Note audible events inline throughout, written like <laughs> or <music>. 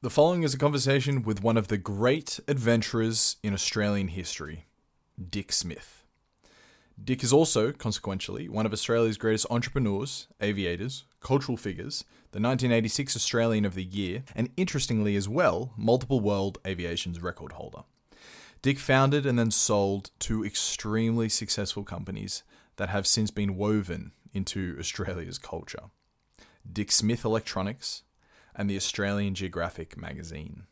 The following is a conversation with one of the great adventurers in Australian history, Dick Smith. Dick is also, consequentially, one of Australia's greatest entrepreneurs, aviators, cultural figures, the 1986 Australian of the Year, and interestingly as well, multiple world aviation's record holder. Dick founded and then sold two extremely successful companies that have since been woven into Australia's culture Dick Smith Electronics and the Australian Geographic magazine.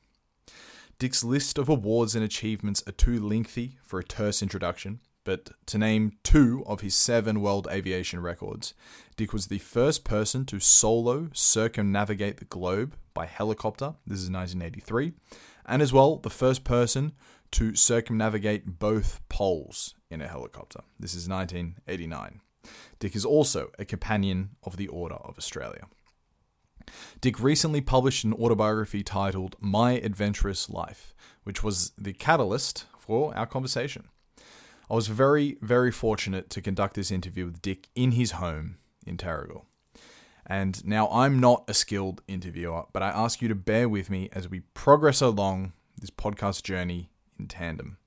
Dick's list of awards and achievements are too lengthy for a terse introduction, but to name two of his seven world aviation records, Dick was the first person to solo circumnavigate the globe by helicopter, this is 1983, and as well the first person to circumnavigate both poles in a helicopter, this is 1989. Dick is also a companion of the Order of Australia. Dick recently published an autobiography titled My Adventurous Life, which was the catalyst for our conversation. I was very, very fortunate to conduct this interview with Dick in his home in Terrey Hills. And now I'm not a skilled interviewer, but I ask you to bear with me as we progress along this podcast journey in tandem.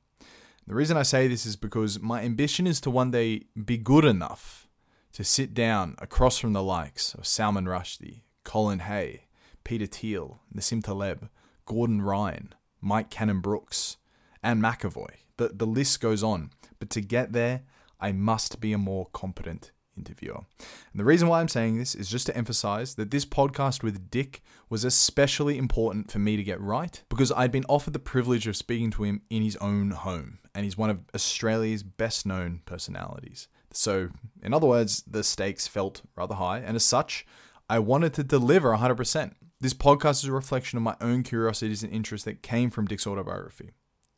The reason I say this is because my ambition is to one day be good enough to sit down across from the likes of Salman Rushdie, Colin Hay, Peter Thiel, Nassim Taleb, Gordon Ryan, Mike Cannon Brooks, and McAvoy. The, the list goes on. But to get there, I must be a more competent interviewer. And the reason why I'm saying this is just to emphasize that this podcast with Dick was especially important for me to get right because I'd been offered the privilege of speaking to him in his own home, and he's one of Australia's best known personalities. So, in other words, the stakes felt rather high, and as such, I wanted to deliver 100%. This podcast is a reflection of my own curiosities and interests that came from Dick's autobiography.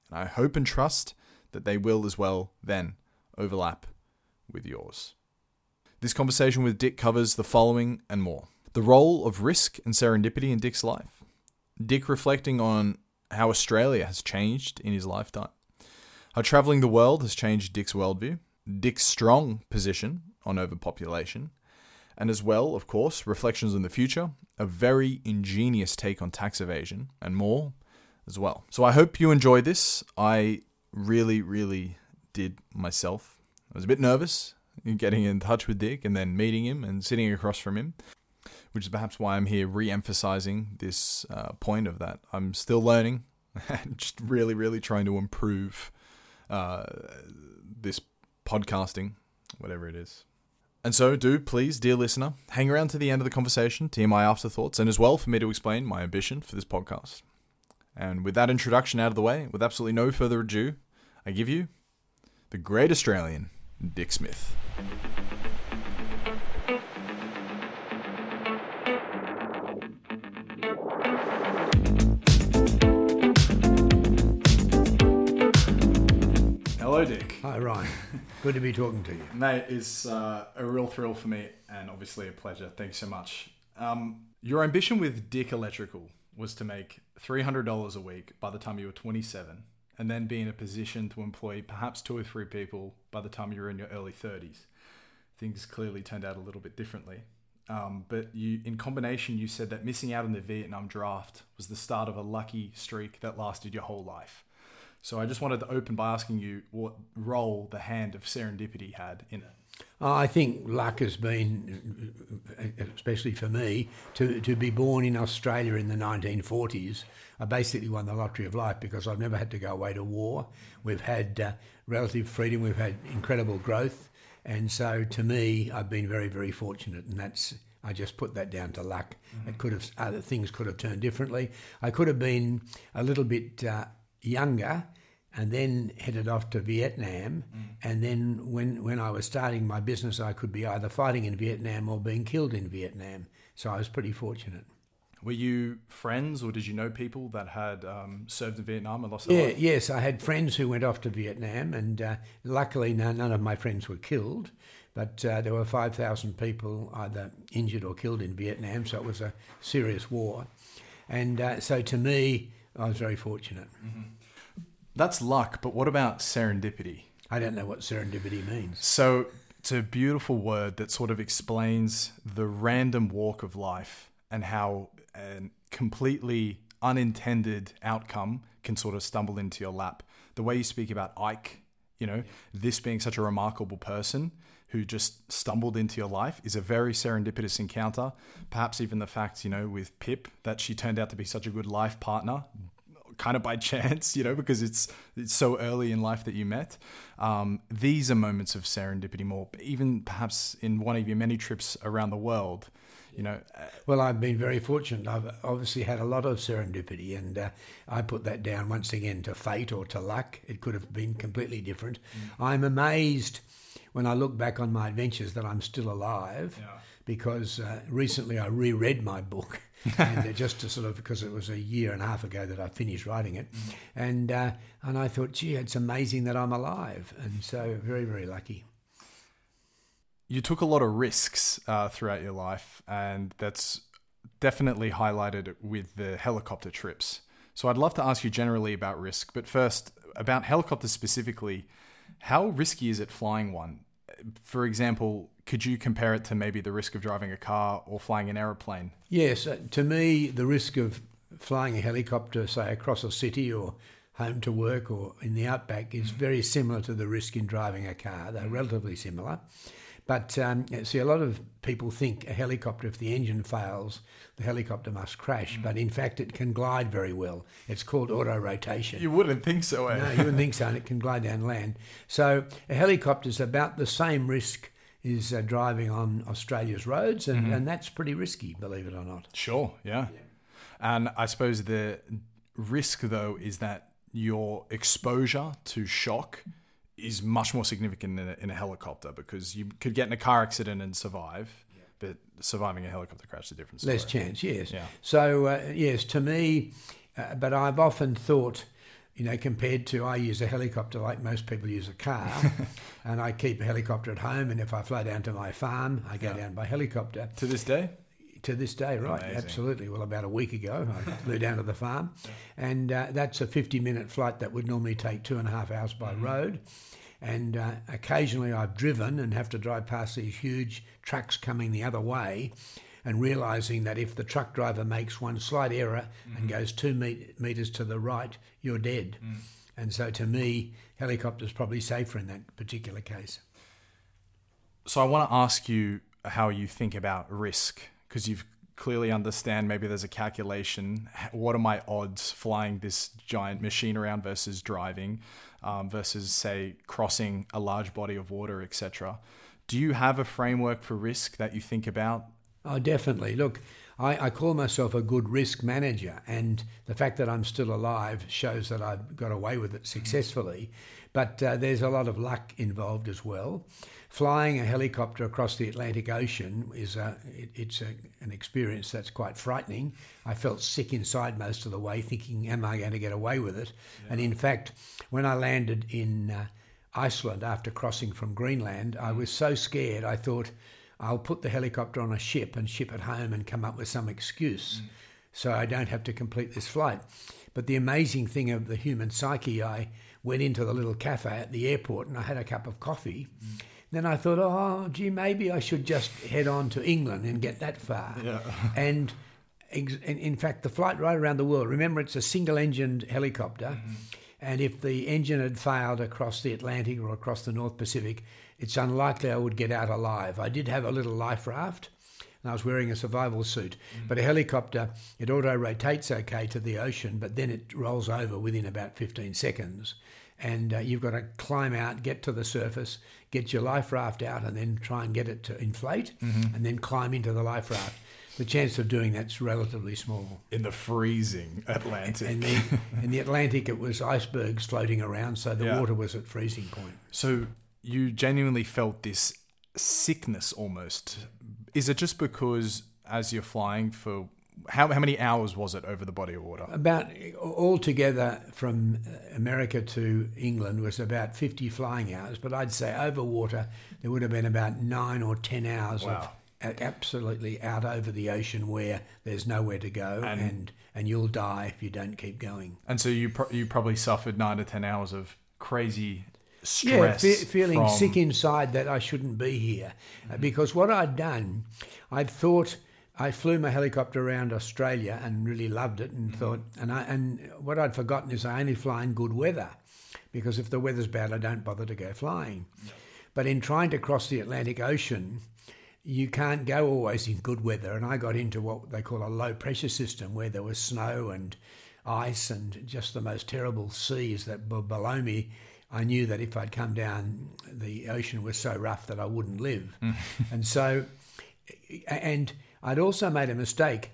And I hope and trust that they will as well then overlap with yours. This conversation with Dick covers the following and more the role of risk and serendipity in Dick's life, Dick reflecting on how Australia has changed in his lifetime, how traveling the world has changed Dick's worldview, Dick's strong position on overpopulation, and as well, of course, reflections on the future, a very ingenious take on tax evasion, and more as well. So I hope you enjoyed this. I really, really did myself. I was a bit nervous in getting in touch with Dick and then meeting him and sitting across from him, which is perhaps why I'm here re emphasizing this uh, point of that. I'm still learning <laughs> and just really, really trying to improve uh, this podcasting, whatever it is. And so, do please, dear listener, hang around to the end of the conversation to hear my afterthoughts and as well for me to explain my ambition for this podcast. And with that introduction out of the way, with absolutely no further ado, I give you the great Australian, Dick Smith. Hello, Dick. Hi, Ryan. Good to be talking to you. Mate, it's uh, a real thrill for me and obviously a pleasure. Thanks so much. Um, your ambition with Dick Electrical was to make $300 a week by the time you were 27 and then be in a position to employ perhaps two or three people by the time you were in your early 30s. Things clearly turned out a little bit differently. Um, but you, in combination, you said that missing out on the Vietnam draft was the start of a lucky streak that lasted your whole life. So I just wanted to open by asking you what role the hand of serendipity had in it. Uh, I think luck has been, especially for me, to, to be born in Australia in the 1940s. I basically won the lottery of life because I've never had to go away to war. We've had uh, relative freedom, we've had incredible growth. And so to me, I've been very, very fortunate. And that's, I just put that down to luck. Mm-hmm. It could have, other things could have turned differently. I could have been a little bit. Uh, younger and then headed off to Vietnam. Mm. And then when, when I was starting my business, I could be either fighting in Vietnam or being killed in Vietnam. So I was pretty fortunate. Were you friends or did you know people that had um, served in Vietnam and lost their yeah, life? Yes, I had friends who went off to Vietnam, and uh, luckily none, none, of my friends were killed. But uh, there were 5,000 people either injured or killed in Vietnam, so it was a serious war. And uh, so to me, I was very fortunate. Mm-hmm. That's luck, but what about serendipity? I don't know what serendipity means. So it's a beautiful word that sort of explains the random walk of life and how a completely unintended outcome can sort of stumble into your lap. The way you speak about Ike, you know, this being such a remarkable person who just stumbled into your life is a very serendipitous encounter. Perhaps even the fact, you know, with Pip that she turned out to be such a good life partner, kind of by <laughs> chance, you know, because it's it's so early in life that you met. Um, these are moments of serendipity more, even perhaps in one of your many trips around the world. You know, uh, Well, I've been very fortunate. I've obviously had a lot of serendipity, and uh, I put that down once again to fate or to luck. It could have been completely different. I'm amazed when I look back on my adventures that I'm still alive because uh, recently I reread my book. <laughs> and uh, just to sort of because it was a year and a half ago that I finished writing it, and uh, and I thought, gee, it's amazing that I'm alive, and so very very lucky. you took a lot of risks uh, throughout your life, and that's definitely highlighted with the helicopter trips. So I'd love to ask you generally about risk, but first about helicopters specifically. How risky is it flying one? For example, could you compare it to maybe the risk of driving a car or flying an aeroplane? Yes, uh, to me, the risk of flying a helicopter, say across a city or home to work or in the outback, is very similar to the risk in driving a car. They're relatively similar. But um, see, a lot of people think a helicopter, if the engine fails, the helicopter must crash. But in fact, it can glide very well. It's called auto rotation. You wouldn't think so, eh? No, you wouldn't think so, and it can glide down land. So a helicopter is about the same risk as uh, driving on Australia's roads, and, and that's pretty risky, believe it or not. Sure, yeah. And I suppose the risk, though, is that your exposure to shock is much more significant in a, in a helicopter because you could get in a car accident and survive, but surviving a helicopter crash is a different story. Less chance, yes. Yeah. So, uh, yes, to me, uh, but I've often thought, you know, compared to I use a helicopter like most people use a car, <laughs> and I keep a helicopter at home, and if I fly down to my farm, I go down by helicopter. To this day? To this day, right? Amazing. Absolutely. Well, about a week ago, I <laughs> flew down to the farm, and uh, that's a 50 minute flight that would normally take two and a half hours by road. And uh, occasionally I've driven and have to drive past these huge trucks coming the other way, and realizing that if the truck driver makes one slight error and goes two met- meters to the right, you're dead. And so to me, helicopter's probably safer in that particular case. So I want to ask you how you think about risk because you've clearly understand maybe there's a calculation. What are my odds flying this giant machine around versus driving um, versus say crossing a large body of water, etc. Do you have a framework for risk that you think about? Oh, definitely. Look, I, I call myself a good risk manager, and the fact that I'm still alive shows that I've got away with it successfully. But uh, there's a lot of luck involved as well. Flying a helicopter across the Atlantic Ocean is a, it, it's a, an experience that's quite frightening. I felt sick inside most of the way, thinking, "Am I going to get away with it?" And in fact, when I landed in uh, Iceland after crossing from Greenland, I mm. was so scared. I thought, I'll put the helicopter on a ship and ship it home and come up with some excuse mm. so I don't have to complete this flight. But the amazing thing of the human psyche, I went into the little cafe at the airport and I had a cup of coffee. Mm. Then I thought, oh, gee, maybe I should just head on to England and get that far. Yeah. <laughs> and ex- in fact, the flight right around the world, remember it's a single engined helicopter. And if the engine had failed across the Atlantic or across the North Pacific, it's unlikely I would get out alive. I did have a little life raft, and I was wearing a survival suit. But a helicopter, it auto rotates okay to the ocean, but then it rolls over within about 15 seconds. And uh, you've got to climb out, get to the surface, get your life raft out, and then try and get it to inflate, mm-hmm. and then climb into the life raft. The chance of doing that's relatively small. In the freezing Atlantic. And the, in the Atlantic, it was icebergs floating around, so the Yeah. water was at freezing point. So you genuinely felt this sickness almost. Is it just because as you're flying for how, how many hours was it over the body of water? About altogether from uh, America to England was about 50 flying hours, but I'd say over water there would have been about nine or 10 hours Wow. of absolutely out over the ocean where there's nowhere to go And- and, and, you'll die if you don't keep going. And so you pro- you probably suffered nine to ten hours of crazy Yeah, stress. fe- feeling from- Mm-hmm. sick inside that I shouldn't be here. Uh, because what I'd done, I'd thought I flew my helicopter around Australia and really loved it, and mm-hmm. thought, and I, and what I'd forgotten is I only fly in good weather, because if the weather's bad, I don't bother to go flying. But in trying to cross the Atlantic Ocean, you can't go always in good weather, and I got into what they call a low pressure system, where there was snow and ice and just the most terrible seas that were below me. I knew that if I'd come down, the ocean was so rough that I wouldn't live. Mm. <laughs> and so, and I'd also made a mistake.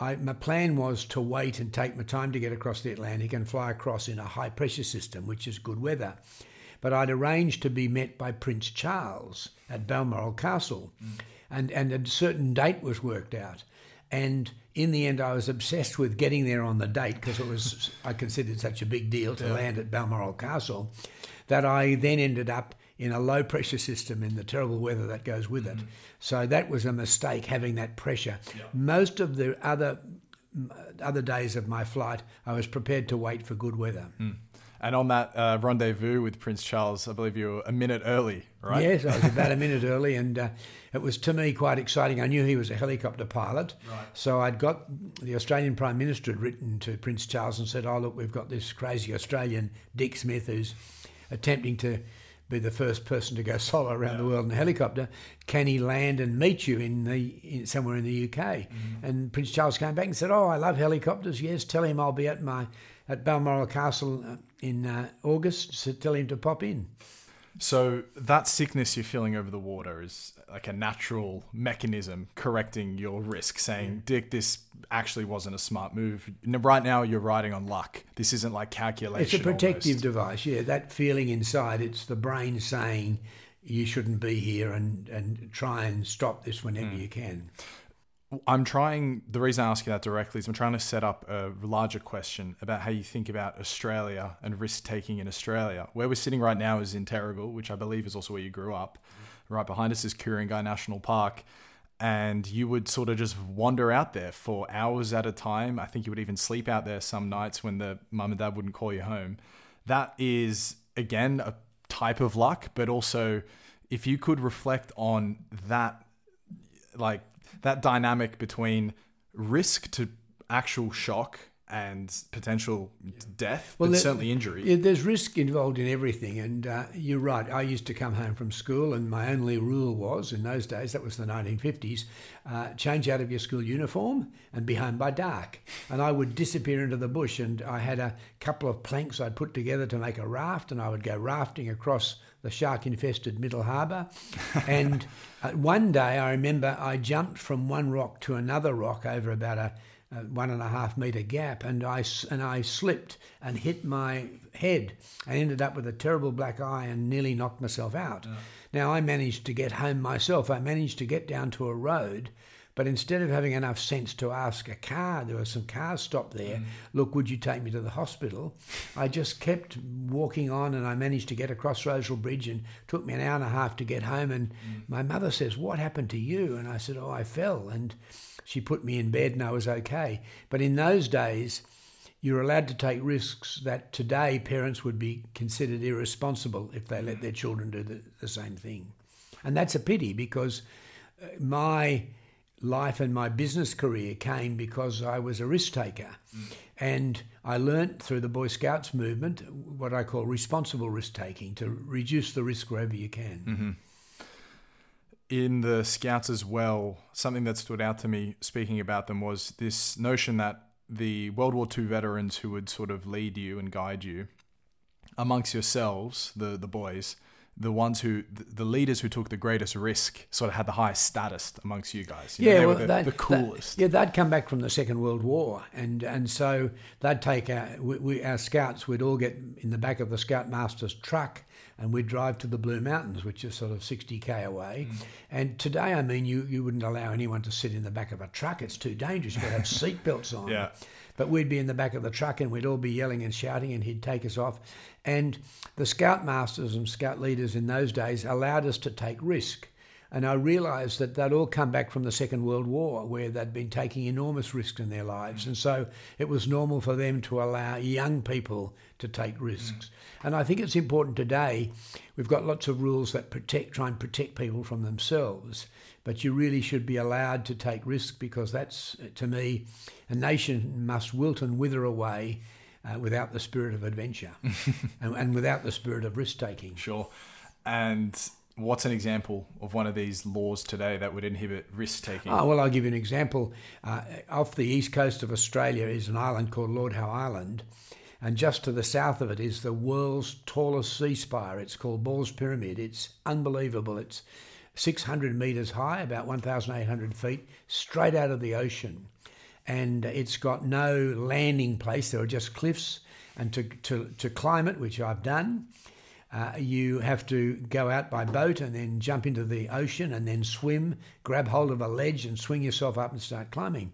I, my plan was to wait and take my time to get across the Atlantic and fly across in a high pressure system, which is good weather. But I'd arranged to be met by Prince Charles at Balmoral Castle, mm. and, and a certain date was worked out. And in the end, I was obsessed with getting there on the date because it was I considered such a big deal to yeah. land at Balmoral Castle that I then ended up in a low pressure system in the terrible weather that goes with mm-hmm. it. So that was a mistake having that pressure. Yeah. Most of the other other days of my flight, I was prepared to wait for good weather. Mm. And on that uh, rendezvous with Prince Charles, I believe you were a minute early, right? Yes, I was <laughs> about a minute early, and uh, it was to me quite exciting. I knew he was a helicopter pilot, right. so I'd got the Australian Prime Minister had written to Prince Charles and said, "Oh, look, we've got this crazy Australian Dick Smith who's attempting to." Be the first person to go <laughs> solo around yeah. the world in a helicopter. Can he land and meet you in the in, somewhere in the UK? Mm-hmm. And Prince Charles came back and said, "Oh, I love helicopters. Yes, tell him I'll be at my at Balmoral Castle uh, in uh, August. So tell him to pop in. So that sickness you're feeling over the water is like a natural mechanism correcting your risk, saying, "Dick, this actually wasn't a smart move. Right now, you're riding on luck. This isn't like calculation." It's a protective almost. device. Yeah, that feeling inside. It's the brain saying, "You shouldn't be here," and and try and stop this whenever mm. you can. I'm trying, the reason I ask you that directly is I'm trying to set up a larger question about how you think about Australia and risk taking in Australia. Where we're sitting right now is in Terrey Hills, which I believe is also where you grew up. Mm-hmm. Right behind us is Ku-ring-gai National Park. And you would sort of just wander out there for hours at a time. I think you would even sleep out there some nights when the mum and dad wouldn't call you home. That is, again, a type of luck, but also if you could reflect on that, like that dynamic between risk to actual shock and potential death, well, but there, certainly injury. Yeah, there's risk involved in everything, and uh, you're right. I used to come home from school, and my only rule was in those days, that was the 1950s, uh, change out of your school uniform and be home by dark. And I would disappear into the bush, and I had a couple of planks I'd put together to make a raft, and I would go rafting across the shark infested Middle Harbour. and <laughs> uh, one day I remember I jumped from one rock to another rock over about a, a one and a half metre gap and I, and I slipped and hit my head and ended up with a terrible black eye and nearly knocked myself out. Yeah. Now I managed to get home myself. I managed to get down to a road but instead of having enough sense to ask a car, there were some cars stopped there, mm. look, would you take me to the hospital? I just kept walking on and I managed to get across Roseville Bridge and took me an hour and a half to get home. And mm. my mother says, What happened to you? And I said, Oh, I fell. And she put me in bed and I was okay. But in those days, you're allowed to take risks that today parents would be considered irresponsible if they let their children do the, the same thing. And that's a pity because uh, my life and my business career came because I was a risk taker. Mm. And I learnt through the Boy Scouts movement what I call responsible risk taking to reduce the risk wherever you can. Mm-hmm. In the Scouts as well, something that stood out to me speaking about them was this notion that the World War II veterans who would sort of lead you and guide you amongst yourselves, the, the boys, the ones who the leaders who took the greatest risk sort of had the highest status amongst you guys. You yeah, know, well, the, that, the coolest. That, yeah, they'd come back from the Second World War, and and so they'd take our we, we, our scouts. We'd all get in the back of the scoutmaster's truck, and we'd drive to the Blue Mountains, which is sort of sixty k away. Mm. And today, I mean, you you wouldn't allow anyone to sit in the back of a truck. It's too dangerous. You've got to have <laughs> seatbelts on. Yeah. But we'd be in the back of the truck and we'd all be yelling and shouting, and he'd take us off. And the scout masters and scout leaders in those days allowed us to take risk. And I realised that they'd all come back from the Second World War, where they'd been taking enormous risks in their lives. And so it was normal for them to allow young people to take risks. Mm. And I think it's important today. We've got lots of rules that protect, try and protect people from themselves, but you really should be allowed to take risk because that's, to me, a nation must wilt and wither away uh, without the spirit of adventure <laughs> and, and without the spirit of risk taking. Sure. And what's an example of one of these laws today that would inhibit risk taking? Oh, well, I'll give you an example. Uh, off the east coast of Australia is an island called Lord Howe Island, and just to the south of it is the world's tallest sea spire. It's called Ball's Pyramid. It's unbelievable. It's 600 metres high, about 1,800 feet, straight out of the ocean. And it's got no landing place, there are just cliffs. And to, to, to climb it, which I've done, uh, you have to go out by boat and then jump into the ocean and then swim, grab hold of a ledge and swing yourself up and start climbing.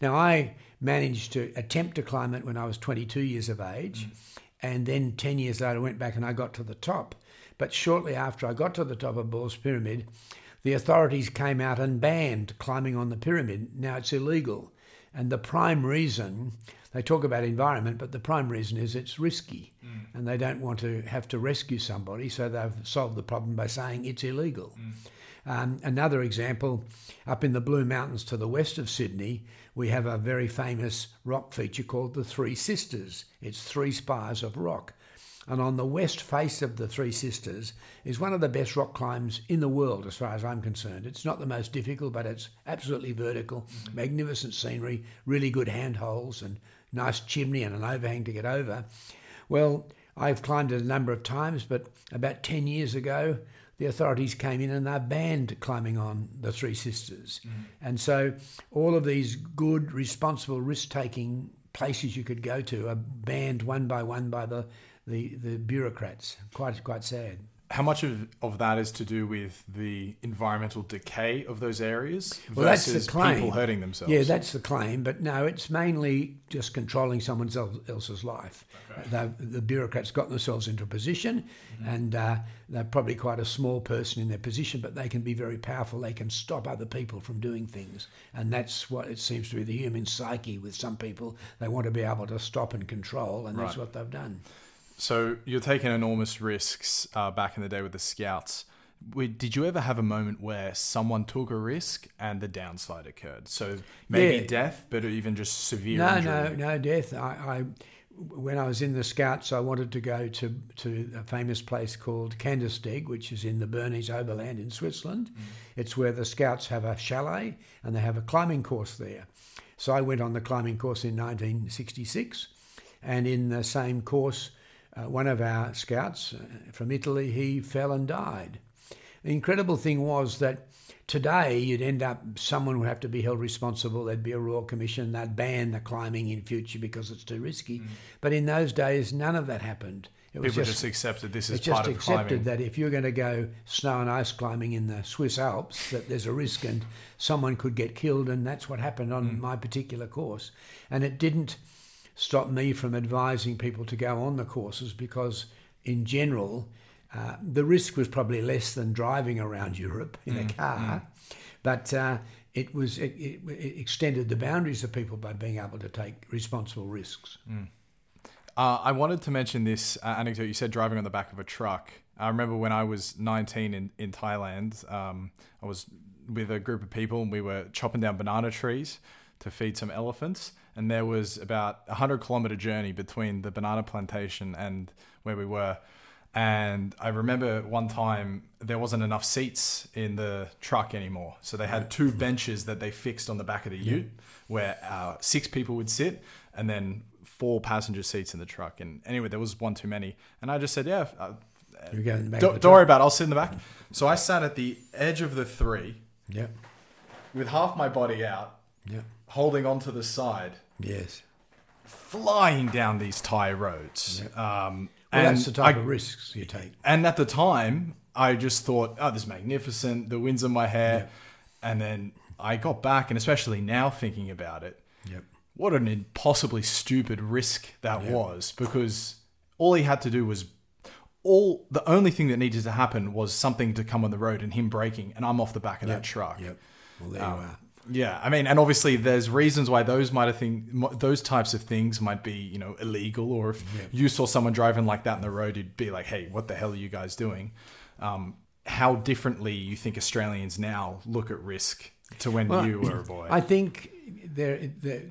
Now, I managed to attempt to climb it when I was 22 years of age, mm. and then 10 years later, I went back and I got to the top. But shortly after I got to the top of Ball's Pyramid, the authorities came out and banned climbing on the pyramid. Now it's illegal. And the prime reason, they talk about environment, but the prime reason is it's risky. Mm. And they don't want to have to rescue somebody, so they've solved the problem by saying it's illegal. Mm. Um, another example, up in the Blue Mountains to the west of Sydney, we have a very famous rock feature called the Three Sisters. It's three spires of rock. And on the west face of the Three Sisters is one of the best rock climbs in the world, as far as I'm concerned. It's not the most difficult, but it's absolutely vertical, mm-hmm. magnificent scenery, really good handholds, and nice chimney and an overhang to get over. Well, I've climbed it a number of times, but about 10 years ago, the authorities came in and they banned climbing on the Three Sisters. Mm-hmm. And so all of these good, responsible, risk taking places you could go to are banned one by one by the the, the bureaucrats. Quite quite sad. How much of, of that is to do with the environmental decay of those areas well, versus that's the claim. people hurting themselves? Yeah, that's the claim. But no, it's mainly just controlling someone else's life. Okay. The, bureaucrats got themselves into a position, mm-hmm. and uh, they're probably quite a small person in their position, but they can be very powerful. They can stop other people from doing things, and that's what it seems to be the human psyche with some people. They want to be able to stop and control, and right. that's what they've done. So you're taking enormous risks uh, back in the day with the scouts. Did you ever have a moment where someone took a risk and the downside occurred? So maybe yeah. death, but even just severe. No, injury? no, no death. I, I, when I was in the Scouts, I wanted to go to to a famous place called Kandersteg, which is in the Bernese Oberland in Switzerland. Mm. It's where the Scouts have a chalet and they have a climbing course there. So I went on the climbing course in 1966, and in the same course uh, one of our scouts uh, from Italy, he fell and died. The incredible thing was that today you'd end up, someone would have to be held responsible. There'd be a royal commission. They'd ban the climbing in future because it's too risky. Mm. But in those days, none of that happened. It was People just, just accepted this is part of climbing. It's just accepted that if you're going to go snow and ice climbing in the Swiss Alps, that there's a risk and someone could get killed, and that's what happened on mm. my particular course. And it didn't stop me from advising people to go on the courses because, in general, uh, the risk was probably less than driving around Europe in mm, a car, mm. but uh, it was it, it, it, extended the boundaries of people by being able to take responsible risks. Mm. Uh, I wanted to mention this uh, anecdote. You said driving on the back of a truck. I remember when I was 19 in in Thailand. Um, I was with a group of people and we were chopping down banana trees to feed some elephants and there was about a hundred kilometer journey between the banana plantation and where we were. And I remember one time there wasn't enough seats in the truck anymore, so they had two benches that they fixed on the back of the Ute where uh, six people would sit, and then four passenger seats in the truck. And anyway, there was one too many, and I just said, "Yeah, uh, don't, don't worry about it. I'll sit in the back." So I sat at the edge of the three, yeah, with half my body out, yeah, holding onto the side, Yes. Flying down these Thai roads. Yep. Um, well, and that's the type I, of risks you take. And at the time, I just thought, oh, this is magnificent. The wind's in my hair. Yep. And then I got back, and especially now thinking about it, yep. what an impossibly stupid risk that was because all he had to do was all the only thing that needed to happen was something to come on the road and him braking, and I'm off the back of that truck. Yep. Well, there Um, you are. Yeah, I mean, and obviously, there's reasons why those might have think those types of things might be, you know, illegal. Or if you saw someone driving like that in the road, you'd be like, "Hey, what the hell are you guys doing?" Um, how differently you think Australians now look at risk to when Well, you were a boy? I think there, there,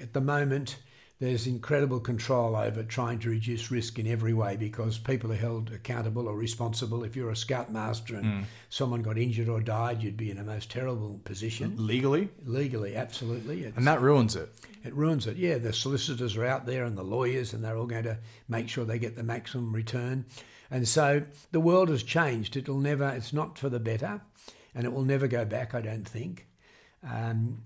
at the moment, there's incredible control over trying to reduce risk in every way because people are held accountable or responsible. If you're a scoutmaster and Mm. someone got injured or died, you'd be in a most terrible position. Legally, Legally, absolutely. It's, and that ruins it. it ruins it. Yeah, the solicitors are out there and the lawyers, and they're all going to make sure they get the maximum return. And so the world has changed. It'll never, it's not for the better, and it will never go back, I don't think. Um,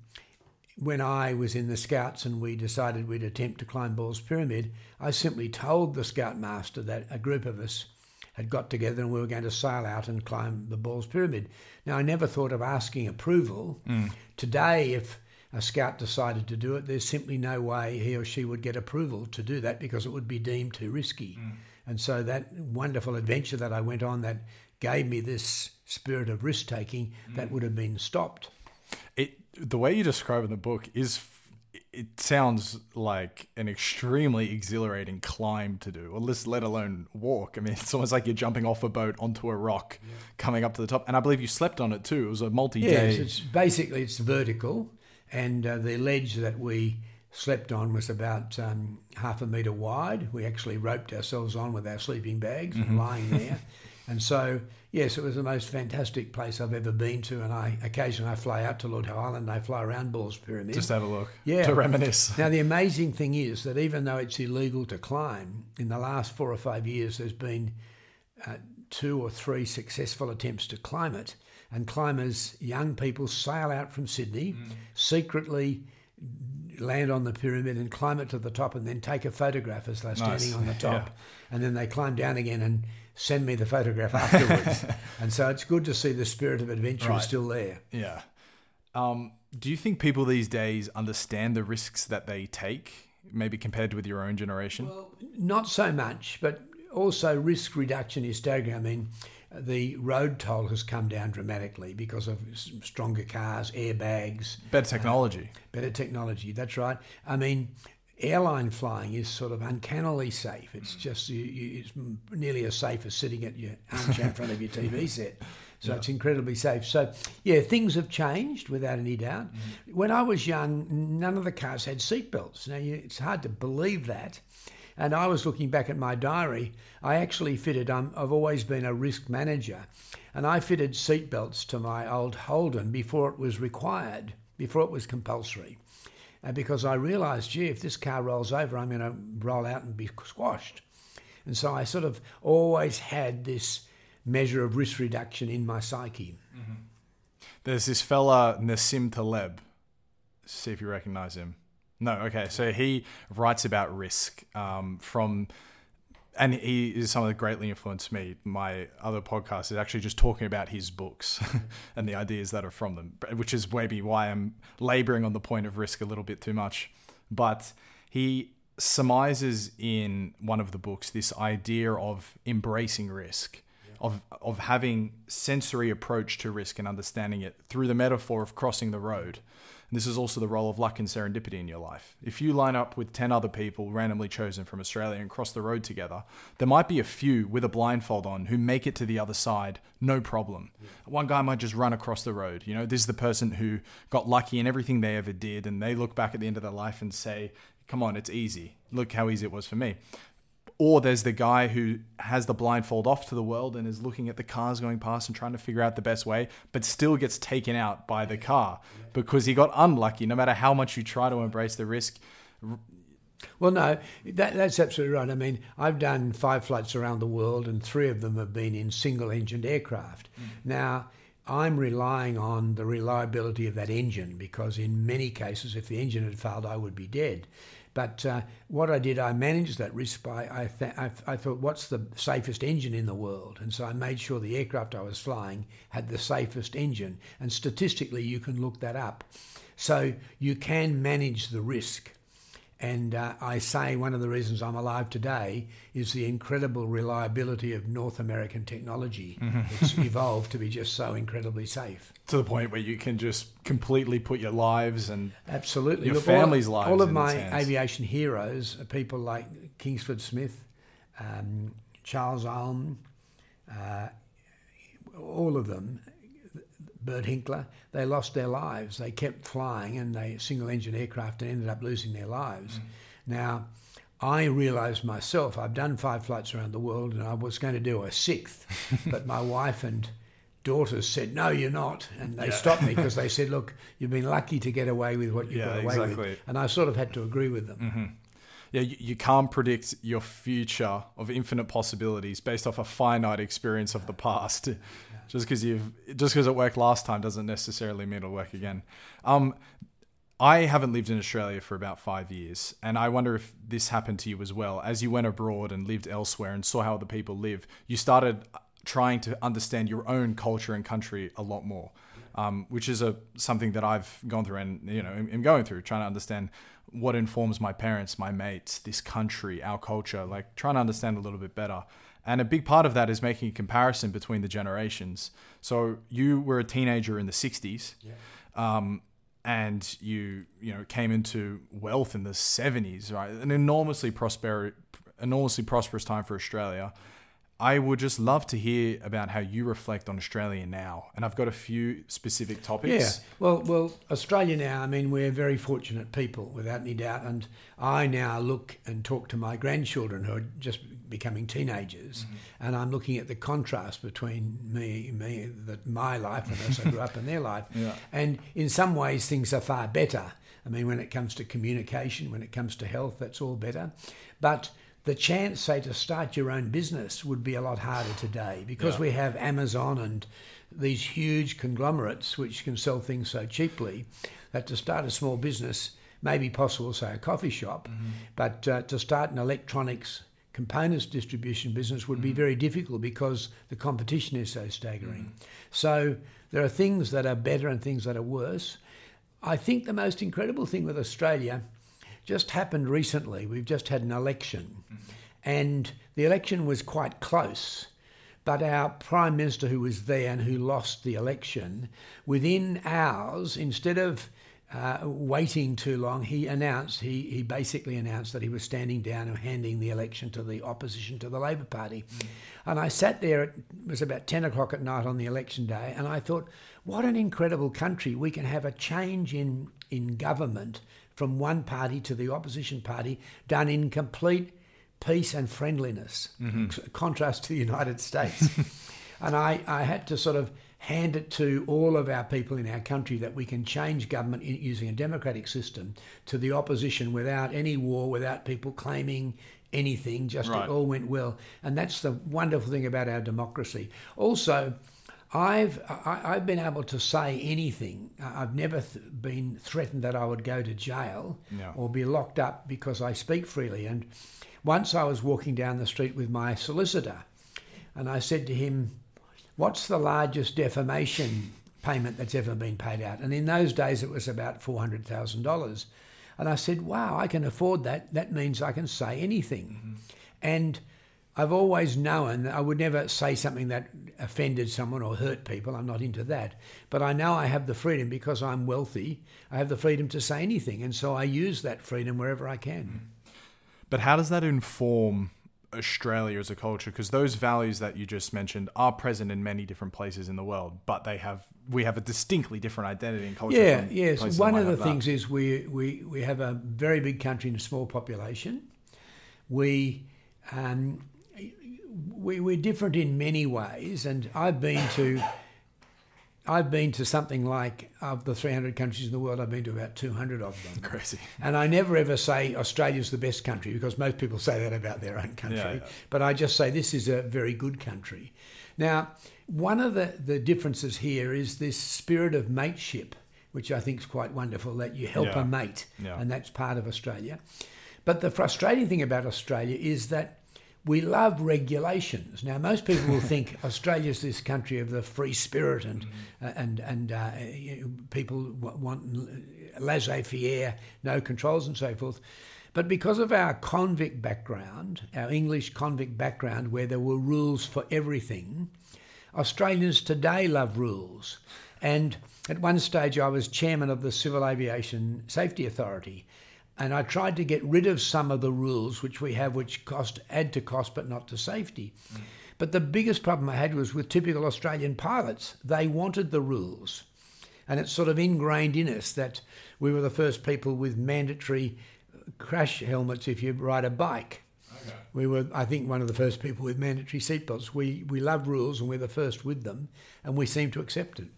when I was in the Scouts and we decided we'd attempt to climb Ball's Pyramid, I simply told the Scoutmaster that a group of us had got together and we were going to sail out and climb the Ball's Pyramid. Now, I never thought of asking approval. Hmm. Today, if a scout decided to do it, there's simply no way he or she would get approval to do that because it would be deemed too risky. Hmm. And so that wonderful adventure that I went on that gave me this spirit of risk taking, that hmm. would have been stopped. The way you describe in the book is. It sounds like an extremely exhilarating climb to do, or let let alone walk. I mean, <laughs> it's almost like you're jumping off a boat onto a rock, coming up to the top. And I believe you slept on it too. It was a multi-day. Yes, it's basically it's vertical, and uh, the ledge that we slept on was about um, half a metre wide. We actually roped ourselves on with our sleeping bags, lying there, <laughs> and so yes, it was the most fantastic place I've ever been to. And I occasionally I fly out to Lord Howe Island, I fly around Ball's Pyramid. Just have a look. Yeah. To reminisce. Now, the amazing thing is that even though it's illegal to climb, in the last four or five years, there's been uh, two or three successful attempts to climb it. And climbers, young people, sail out from Sydney, secretly land on the pyramid and climb it to the top and then take a photograph as they're standing Nice. on the <laughs> top. Yeah. And then they climb down again and send me the photograph <laughs> afterwards. <laughs> and so it's good to see the spirit of adventure Right. is still there. Yeah. Um, do you think people these days understand the risks that they take, maybe compared with your own generation? Not so much, but also risk reduction is staggering. I mean, the road toll has come down dramatically because of stronger cars, airbags, Better technology. better technology. That's right. I mean, airline flying is sort of uncannily safe. Mm. It's just you, you, it's nearly as safe as sitting at your armchair in front of your <laughs> TV set. So it's incredibly safe. So yeah, things have changed without any doubt. Mm-hmm. When I was young, none of the cars had seatbelts. Now you, it's hard to believe that. And I was looking back at my diary. I actually fitted. Um, I've always been a risk manager, and I fitted seatbelts to my old Holden before it was required, before it was compulsory because I realised, gee, if this car rolls over, I'm going to roll out and be squashed. And so I sort of always had this measure of risk reduction in my psyche. There's this fella Nassim Taleb. See if you recognize him. No, okay. So he writes about risk um, from, and he is someone that greatly influenced me. My other podcast is actually just talking about his books <laughs> and the ideas that are from them, which is maybe why I'm laboring on the point of risk a little bit too much. But he surmises in one of the books this idea of embracing risk of of having sensory approach to risk and understanding it through the metaphor of crossing the road. And this is also the role of luck and serendipity in your life. If you line up with 10 other people randomly chosen from Australia and cross the road together, there might be a few with a blindfold on who make it to the other side no problem. One guy might just run across the road. You know, this is the person who got lucky in everything they ever did and they look back at the end of their life and say, "Come on, it's easy. Look how easy it was for me." Or there's the guy who has the blindfold off to the world and is looking at the cars going past and trying to figure out the best way, but still gets taken out by the car because he got unlucky. No matter how much you try to embrace the risk, Well, no, that, that's absolutely right. I mean, I've done five flights around the world, and three of them have been in single engined aircraft. Mm. Now, I'm relying on the reliability of that engine because, in many cases, if the engine had failed, I would be dead. But uh, what I did, I managed that risk by I, th- I, I thought, what's the safest engine in the world? And so I made sure the aircraft I was flying had the safest engine. And statistically, you can look that up. So you can manage the risk And uh, I say one of the reasons I'm alive today is the incredible reliability of North American technology. It's evolved to be just so incredibly safe. To the point where you can just completely put your lives and Absolutely. Your all- family's lives All of my aviation heroes are people like Kingsford Smith, um, Charles Ulm, uh, all of them, Bert Hinkler, they lost their lives. They kept flying and they single engine aircraft and ended up losing their lives. Now, I realised myself, I've done five flights around the world and I was going to do a sixth, <laughs> but my wife and daughters said, No, you're not. And they Yeah. stopped me because <laughs> they said, Look, you've been lucky to get away with what you Yeah, got away exactly. with. And I sort of had to agree with them. Mm-hmm. Yeah, you, you can't predict your future of infinite possibilities based off a finite experience of the past. <laughs> Just because you've just because it worked last time doesn't necessarily mean it'll work again. Um, I haven't lived in Australia for about five years, and I wonder if this happened to you as well. As you went abroad and lived elsewhere and saw how other people live, you started trying to understand your own culture and country a lot more, um, which is a something that I've gone through and you know am going through, trying to understand what informs my parents, my mates, this country, our culture, like trying to understand a little bit better. And a big part of that is making a comparison between the generations. So you were a teenager in the '60s um, and you you know came into wealth in the 70s right an enormously prosper enormously prosperous time for australia i would just love to hear about how you reflect on australia now and i've got a few specific topics. Yeah. Well, well, Australia now. I mean, we're very fortunate people, without any doubt. And I now look and talk to my grandchildren who are just becoming teenagers, mm-hmm. and I'm looking at the contrast between me, me, that my life and as I grew up in their life. <laughs> Yeah. And in some ways, things are far better. I mean, when it comes to communication, when it comes to health, that's all better. But the chance, say, to start your own business would be a lot harder today because Yeah. we have Amazon and these huge conglomerates which can sell things so cheaply that to start a small business may be possible, say, a coffee shop, mm-hmm. but uh, to start an electronics components distribution business would be mm-hmm. very difficult because the competition is so staggering. Mm-hmm. So there are things that are better and things that are worse. I think the most incredible thing with Australia just happened recently. We've just had an election, and the election was quite close. But our Prime Minister, who was there and who lost the election, within hours, instead of uh, waiting too long, he announced, he, he basically announced that he was standing down and handing the election to the opposition to the Labor Party. And I sat there, it was about 10 o'clock at night on the election day, and I thought, what an incredible country. We can have a change in, in government from one party to the opposition party done in complete peace and friendliness, mm-hmm. contrast to the United States. <laughs> and I, I had to sort of hand it to all of our people in our country that we can change government in, using a democratic system to the opposition without any war, without people claiming anything, just Right. it all went well. And that's the wonderful thing about our democracy. Also, I've I, I've been able to say anything. I- I've never th- been threatened that I would go to jail or be locked up because I speak freely. And once I was walking down the street with my solicitor, and I said to him, "What's the largest defamation payment that's ever been paid out?" And in those days, it was about four hundred thousand dollars. And I said, "Wow, I can afford that. That means I can say anything." Mm-hmm. And I've always known that I would never say something that offended someone or hurt people. I'm not into that. But I know I have the freedom because I'm wealthy. I have the freedom to say anything. And so I use that freedom wherever I can. But how does that inform Australia as a culture? Because those values that you just mentioned are present in many different places in the world, but they have we have a distinctly different identity and culture. Yeah, yes. One of the things is we, we, we have a very big country and a small population. We, um, we, we're different in many ways. And I've been to. I've been to something like of the 300 countries in the world, I've been to about 200 of them. <laughs> crazy. And I never ever say Australia's the best country because most people say that about their own country. Yeah, yeah. But I just say this is a very good country. Now, one of the, the differences here is this spirit of mateship, which I think is quite wonderful that you help Yeah. a mate, and that's part of Australia. But the frustrating thing about Australia is that we love regulations. Now, most people will think <laughs> Australia's this country of the free spirit, and Mm-hmm. uh, and and uh, you know, people w- want laissez-faire, no controls, and so forth. But because of our convict background, our English convict background, where there were rules for everything, Australians today love rules. And at one stage, I was chairman of the Civil Aviation Safety Authority, and I tried to get rid of some of the rules which we have, which cost add to cost but not to safety. Mm. But the biggest problem I had was with typical Australian pilots. They wanted the rules, and it's sort of ingrained in us that we were the first people with mandatory crash helmets if you ride a bike. Okay. We were, I think, one of the first people with mandatory seatbelts. We we love rules, and we're the first with them, and we seem to accept it.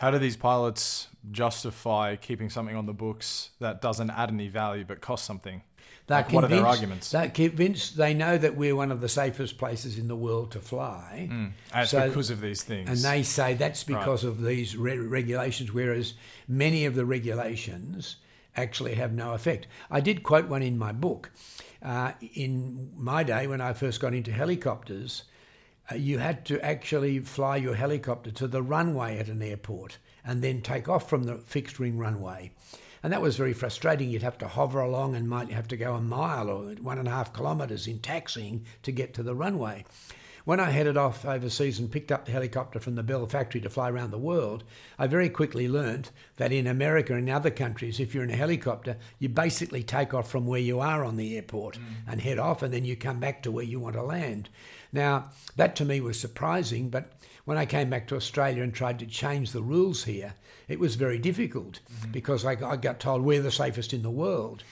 How do these pilots justify keeping something on the books that doesn't add any value but costs something? They're like, what are their arguments? They're convinced. They know that we're one of the safest places in the world to fly. Mm. And so, because of these things. And they say that's because right. of these re- regulations, whereas many of the regulations actually have no effect. I did quote one in my book. Uh, in my day, when I first got into helicopters, you had to actually fly your helicopter to the runway at an airport and then take off from the fixed wing runway. And that was very frustrating. You'd have to hover along and might have to go a mile or one and a half kilometres in taxiing to get to the runway. When I headed off overseas and picked up the helicopter from the Bell factory to fly around the world, I very quickly learnt that in America and other countries, if you're in a helicopter, you basically take off from where you are on the airport mm. and head off, and then you come back to where you want to land. Now, that to me was surprising, but when I came back to Australia and tried to change the rules here, it was very difficult mm-hmm. because I, I got told we're the safest in the world.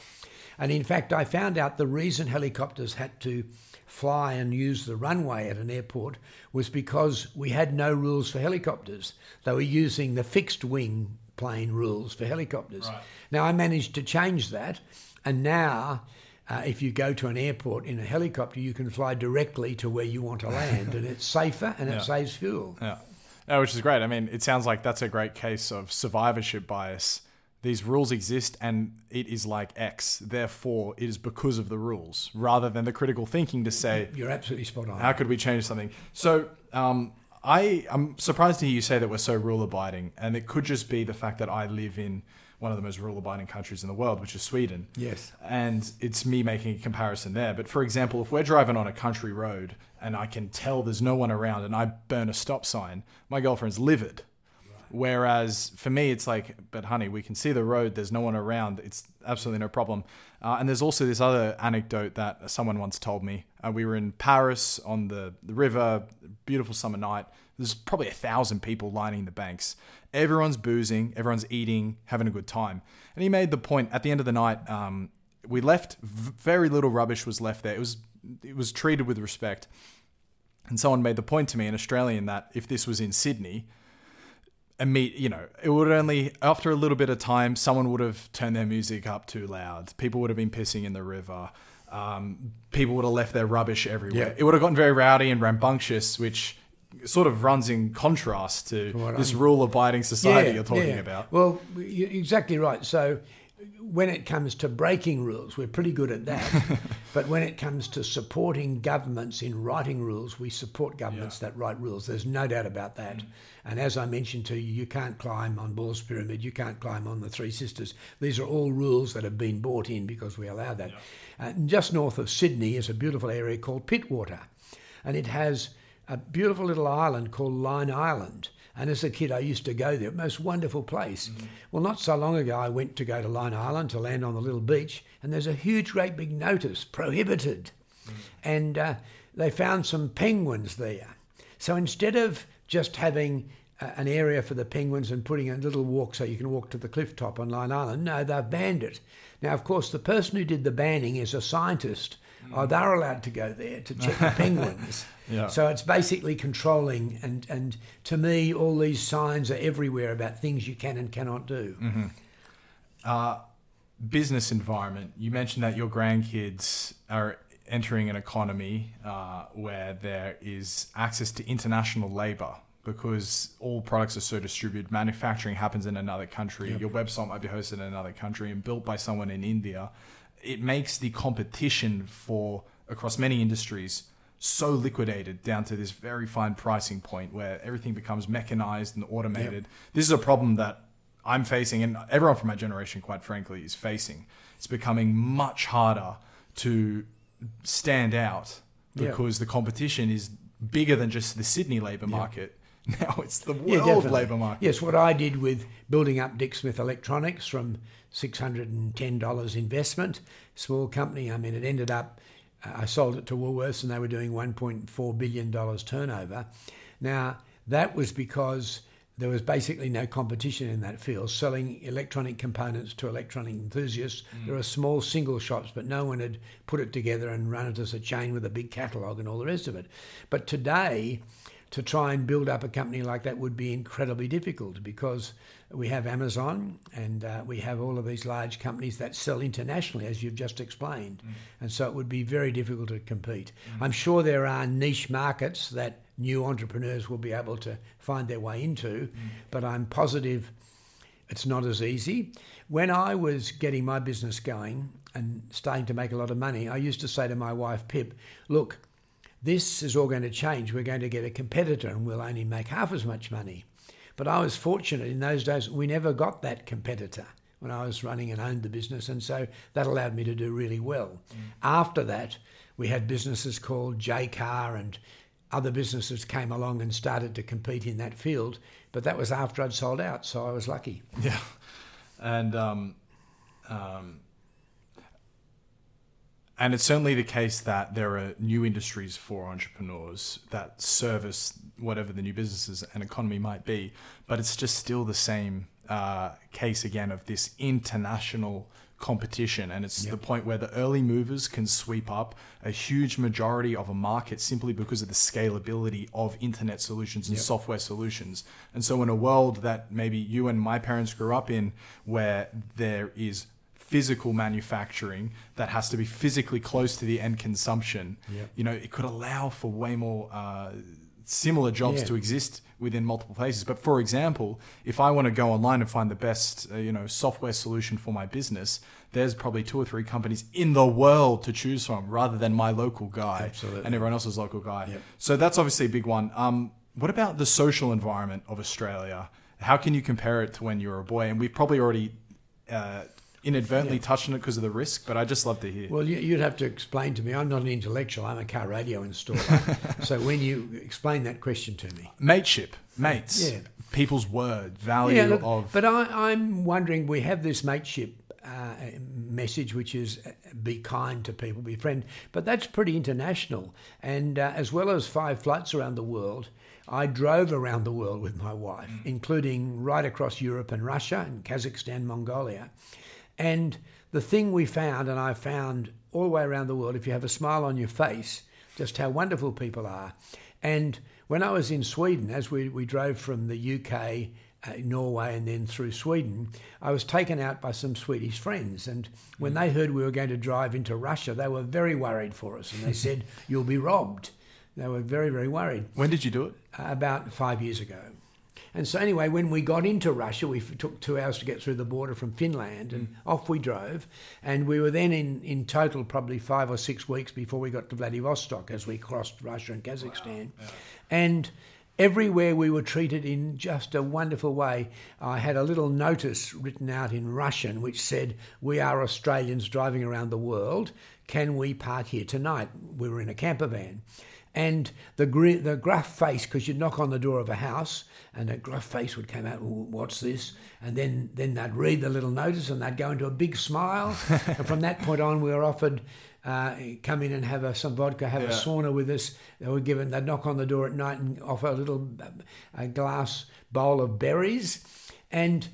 And in fact, I found out the reason helicopters had to fly and use the runway at an airport was because we had no rules for helicopters. They were using the fixed wing plane rules for helicopters. Right. Now I managed to change that, and now. Uh, if you go to an airport in a helicopter, you can fly directly to where you want to land, and it's safer and <laughs> yeah. it saves fuel. Yeah, which is great. I mean, it sounds like that's a great case of survivorship bias these rules exist and it is like X. Therefore, it is because of the rules rather than the critical thinking to say, You're absolutely spot on. How could we change something? So, um, I, I'm surprised to hear you say that we're so rule abiding. And it could just be the fact that I live in one of the most rule abiding countries in the world, which is Sweden. Yes. And it's me making a comparison there. But for example, if we're driving on a country road and I can tell there's no one around and I burn a stop sign, my girlfriend's livid Whereas for me, it's like, but honey, we can see the road. There's no one around. It's absolutely no problem. Uh, and there's also this other anecdote that someone once told me. Uh, we were in Paris on the, the river, beautiful summer night. There's probably a thousand people lining the banks. Everyone's boozing, everyone's eating, having a good time. And he made the point at the end of the night, um, we left, very little rubbish was left there. It was, it was treated with respect. And someone made the point to me, an Australian, that if this was in Sydney, a meet, you know, it would only after a little bit of time, someone would have turned their music up too loud. People would have been pissing in the river. Um, people would have left their rubbish everywhere. Yeah. It would have gotten very rowdy and rambunctious, which sort of runs in contrast to this rule-abiding society yeah, you're talking yeah. about. Well, you're exactly right. So when it comes to breaking rules, we're pretty good at that. <laughs> but when it comes to supporting governments in writing rules, we support governments yeah. that write rules. There's no doubt about that. Mm. And as I mentioned to you, you can't climb on Ball's Pyramid, you can't climb on the Three Sisters. These are all rules that have been brought in because we allow that. Yeah. Uh, just north of Sydney is a beautiful area called Pittwater, and it has a beautiful little island called Lion Island and as a kid, I used to go there. Most wonderful place. Mm-hmm. Well, not so long ago, I went to go to Lion Island to land on the little beach, and there's a huge, great big notice prohibited. Mm-hmm. And uh, they found some penguins there. So instead of just having uh, an area for the penguins and putting a little walk so you can walk to the cliff top on Lion Island, no, they've banned it. Now, of course, the person who did the banning is a scientist Oh, they're allowed to go there to check the <laughs> penguins. yeah. So it's basically controlling, and, and to me, all these signs are everywhere about things you can and cannot do. Mm-hmm. Uh, business environment. You mentioned that your grandkids are entering an economy uh, where there is access to international labor because all products are so distributed. Manufacturing happens in another country. Yep. Your website might be hosted in another country and built by someone in India it makes the competition for across many industries so liquidated down to this very fine pricing point where everything becomes mechanized and automated. Yep. This is a problem that I'm facing, and everyone from my generation, quite frankly, is facing. It's becoming much harder to stand out Yeah. because the competition is bigger than just the Sydney labour market. <laughs> Now it's the world definitely. labour market. Yes, what I did with building up Dick Smith Electronics from $610 investment, small company. I mean, it ended up, uh, I sold it to Woolworths and they were doing $1.4 billion turnover. Now, that was because there was basically no competition in that field, selling electronic components to electronic enthusiasts. There were small single shops, but no one had put it together and run it as a chain with a big catalogue and all the rest of it. But today, to try and build up a company like that would be incredibly difficult because we have Amazon and uh, we have all of these large companies that sell internationally, as you've just explained. Mm. And so it would be very difficult to compete. Mm. I'm sure there are niche markets that new entrepreneurs will be able to find their way into, mm. but I'm positive it's not as easy. When I was getting my business going and starting to make a lot of money, I used to say to my wife, Pip, look, this is all going to change. We're going to get a competitor and we'll only make half as much money. But I was fortunate in those days, we never got that competitor when I was running and owned the business. And so that allowed me to do really well. After that, we had businesses called Jaycar and other businesses came along and started to compete in that field. But that was after I'd sold out. So I was lucky. Yeah, and um, um, and it's certainly the case that there are new industries for entrepreneurs that service whatever the new businesses and economy might be, but it's just still the same uh, case again of this international competition, and it's the point where the early movers can sweep up a huge majority of a market simply because of the scalability of internet solutions and software solutions. And so, in a world that maybe you and my parents grew up in, where there is physical manufacturing that has to be physically close to the end consumption, you know, it could allow for way more uh, similar jobs Yeah. to exist within multiple places. But for example, if I want to go online and find the best, uh, you know, software solution for my business, there's probably two or three companies in the world to choose from, rather than my local guy Absolutely. and everyone else's local guy. Yep. So that's obviously a big one. Um, what about the social environment of Australia? How can you compare it to when you were a boy? And we've probably already uh, inadvertently touched on it because of the risk, but I'd just love to hear. Well, you- you'd have to explain to me. I'm not an intellectual. I'm a car radio installer. <laughs> so when you explain that question to me, Mateship, mates, Yeah. people's word, value yeah, look, of. but I, I'm wondering. We have this mateship uh, message, which is uh, be kind to people, be friend, but that's pretty international. And uh, as well as five flights around the world. I drove around the world with my wife, including right across Europe and Russia and Kazakhstan, Mongolia. And the thing we found, and I found all the way around the world, if you have a smile on your face, just how wonderful people are. And when I was in Sweden, as we, we drove from the UK, uh, Norway, and then through Sweden, I was taken out by some Swedish friends. And when they heard we were going to drive into Russia, they were very worried for us. And they <laughs> said, You'll be robbed. They were very, very worried when did you do it? about five years ago. And so, anyway, when we got into Russia, we took two hours to get through the border from Finland, and mm. off we drove. And we were then in, in total probably five or six weeks before we got to Vladivostok as we crossed Russia and Kazakhstan. And everywhere we were treated in just a wonderful way. I had a little notice written out in Russian which said, We are Australians driving around the world. Can we park here tonight? We were in a camper van. And the gr- the gruff face, because you'd knock on the door of a house, and a gruff face would come out. "Ooh, What's this? And then then they'd read the little notice, and they'd go into a big smile. and from that point on, we were offered uh, come in and have a, some vodka, have a sauna with us. They were given. They'd knock on the door at night and offer a little a glass bowl of berries, and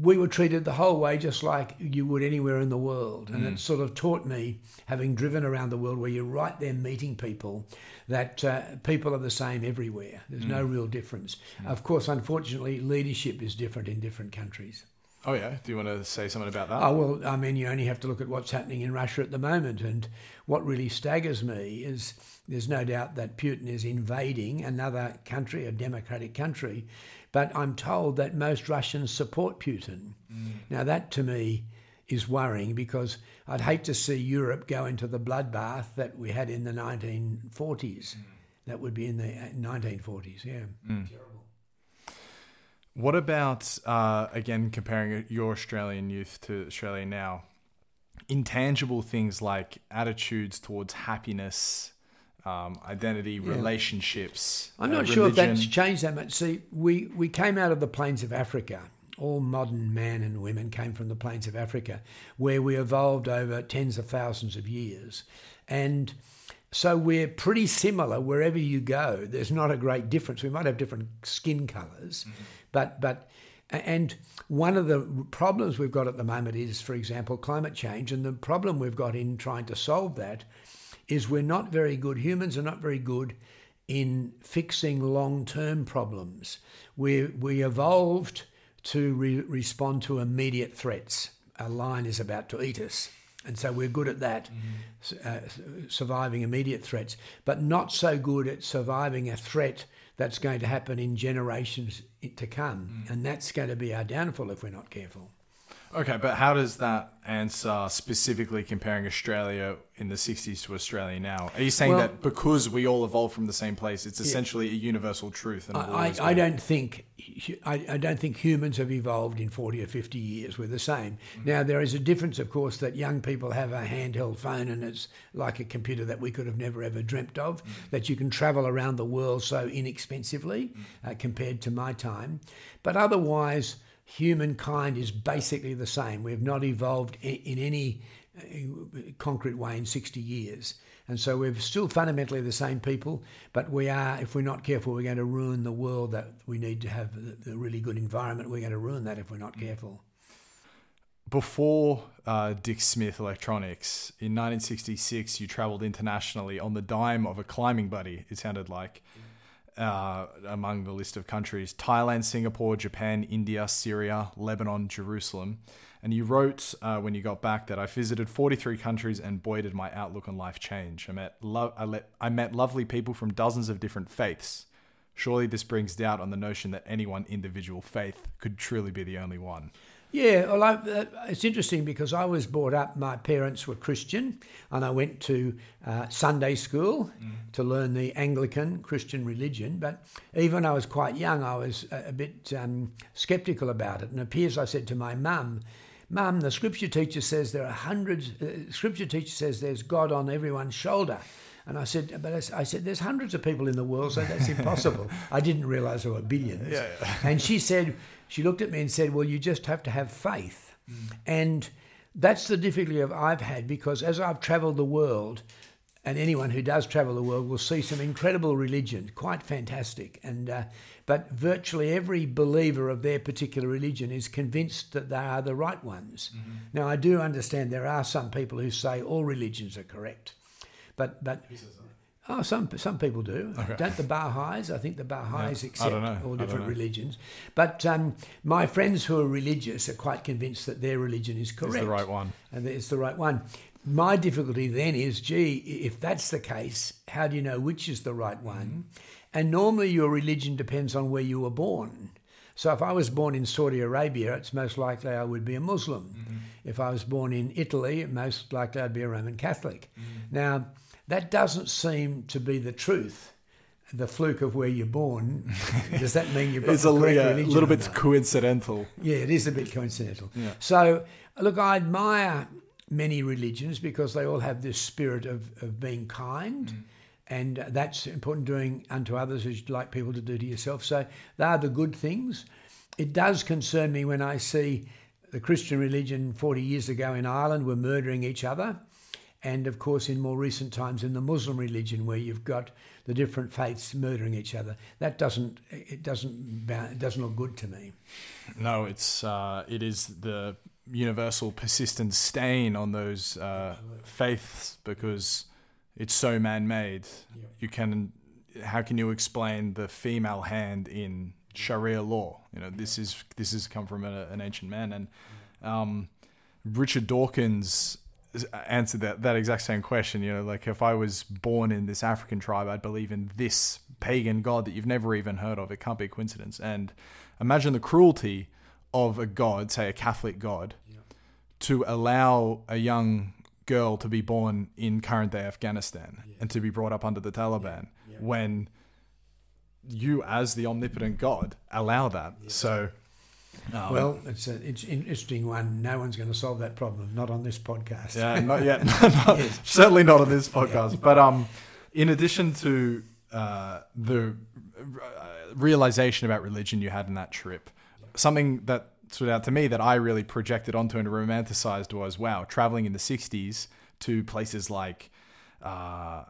we were treated the whole way just like you would anywhere in the world. And it sort of taught me, having driven around the world where you're right there meeting people, that uh, people are the same everywhere. There's no mm. real difference. Mm. Of course, unfortunately, leadership is different in different countries. Oh yeah. Do you want to say something about that? Oh, well, I mean, you only have to look at what's happening in Russia at the moment. And what really staggers me is there's no doubt that Putin is invading another country, a democratic country. But I'm told that most Russians support Putin. Mm. Now, that to me is worrying because I'd hate to see Europe go into the bloodbath that we had in the 1940s. That would be in the uh, 1940s, yeah. Terrible. What about uh, again comparing your Australian youth to Australia now? Intangible things like attitudes towards happiness, um, identity, relationships. I'm uh, not sure if that's changed that much. See, we, we came out of the plains of Africa. All modern men and women came from the plains of Africa, where we evolved over tens of thousands of years. And so we're pretty similar wherever you go. There's not a great difference. We might have different skin colors, mm-hmm. but, but, and one of the problems we've got at the moment is, for example, climate change. And the problem we've got in trying to solve that is we're not very good, humans are not very good in fixing long term problems. We, we evolved to re- respond to immediate threats. A lion is about to eat us. And so we're good at that, s- uh, surviving immediate threats, but not so good at surviving a threat that's going to happen in generations to come. And that's going to be our downfall if we're not careful. Okay, but how does that answer specifically comparing Australia in the 60s to Australia now? Are you saying Well- that because we all evolved from the same place, it's essentially a universal truth? And it I, I don't think I, I don't think humans have evolved in 40 or 50 years. We're the same. Mm-hmm. Now, there is a difference, of course, that young people have a handheld phone and it's like a computer that we could have never ever dreamt of, mm. that you can travel around the world so inexpensively mm. uh, compared to my time. But otherwise, humankind is basically the same. We have not evolved in any uh, concrete way in 60 years. And so we're still fundamentally the same people, but we are, if we're not careful, we're going to ruin the world that we need to have the really good environment. We're going to ruin that if we're not careful. Before uh, Dick Smith Electronics, in 1966, you traveled internationally on the dime of a climbing buddy, it sounded like, uh, among the list of countries Thailand, Singapore, Japan, India, Syria, Lebanon, Jerusalem. And you wrote uh, when you got back that I visited 43 countries and boy, did my outlook on life change. I met, lo- I, I met lovely people from dozens of different faiths. Surely this brings doubt on the notion that any one individual faith could truly be the only one. Yeah, well, I, uh, it's interesting because I was brought up, my parents were Christian, and I went to uh, Sunday school to learn the Anglican Christian religion. But even when I was quite young, I was a, a bit um, skeptical about it. And it appears I said to my mum, Mum, the scripture teacher says there are hundreds, uh, scripture teacher says there's God on everyone's shoulder. And I said, but I said, there's hundreds of people in the world, so that's impossible. <laughs> I didn't realise there were billions. Yeah, And she said, she looked at me and said, well, you just have to have faith. And that's the difficulty of I've had because as I've travelled the world, and anyone who does travel the world will see some incredible religion, quite fantastic. And uh, but virtually every believer of their particular religion is convinced that they are the right ones. Now I do understand there are some people who say all religions are correct, but but oh, some some people do. Don't the Baha'is? I think the Baha'is I accept don't know. I all different religions. But um, my friends who are religious are quite convinced that their religion is correct. It's the right one. And it's the right one. My difficulty then is, gee, if that's the case, how do you know which is the right mm-hmm. one? And normally your religion depends on where you were born. So if I was born in Saudi Arabia, it's most likely I would be a Muslim. Mm-hmm. If I was born in Italy, most likely I'd be a Roman Catholic. Mm-hmm. Now, that doesn't seem to be the truth. The fluke of where you're born. <laughs> Does that mean you've got It's a yeah, religion little bit coincidental. Yeah, it is a bit coincidental. Yeah. So, look, I admire many religions because they all have this spirit of, of being kind. Mm. And that's important doing unto others as you'd like people to do to yourself. So, they are the good things. It does concern me when I see the Christian religion 40 years ago in Ireland were murdering each other. And of course, in more recent times, in the Muslim religion, where you've got the different faiths murdering each other, that doesn't it doesn't it doesn't look good to me. No, it's uh, it is the universal persistent stain on those uh, faiths because it's so man-made. You can how can you explain the female hand in Sharia law? You know, this is this has come from a, an ancient man, and um, Richard Dawkins answered that that exact same question. You know, like if I was born in this African tribe, I'd believe in this pagan god that you've never even heard of. It can't be a coincidence. And imagine the cruelty of a god, say a Catholic god, to allow a young girl to be born in current day Afghanistan and to be brought up under the Taliban when you, as the omnipotent God, allow that. So, well, it's an interesting one. No one's going to solve that problem. Not on this podcast. Yeah, not <laughs> yet. <laughs> not, yes. Certainly not on this <laughs> podcast. Yeah. But um, in addition to uh, the realization about religion you had in that trip, something that stood out to me that I really projected onto and romanticized was wow, traveling in the '60s to places like, uh,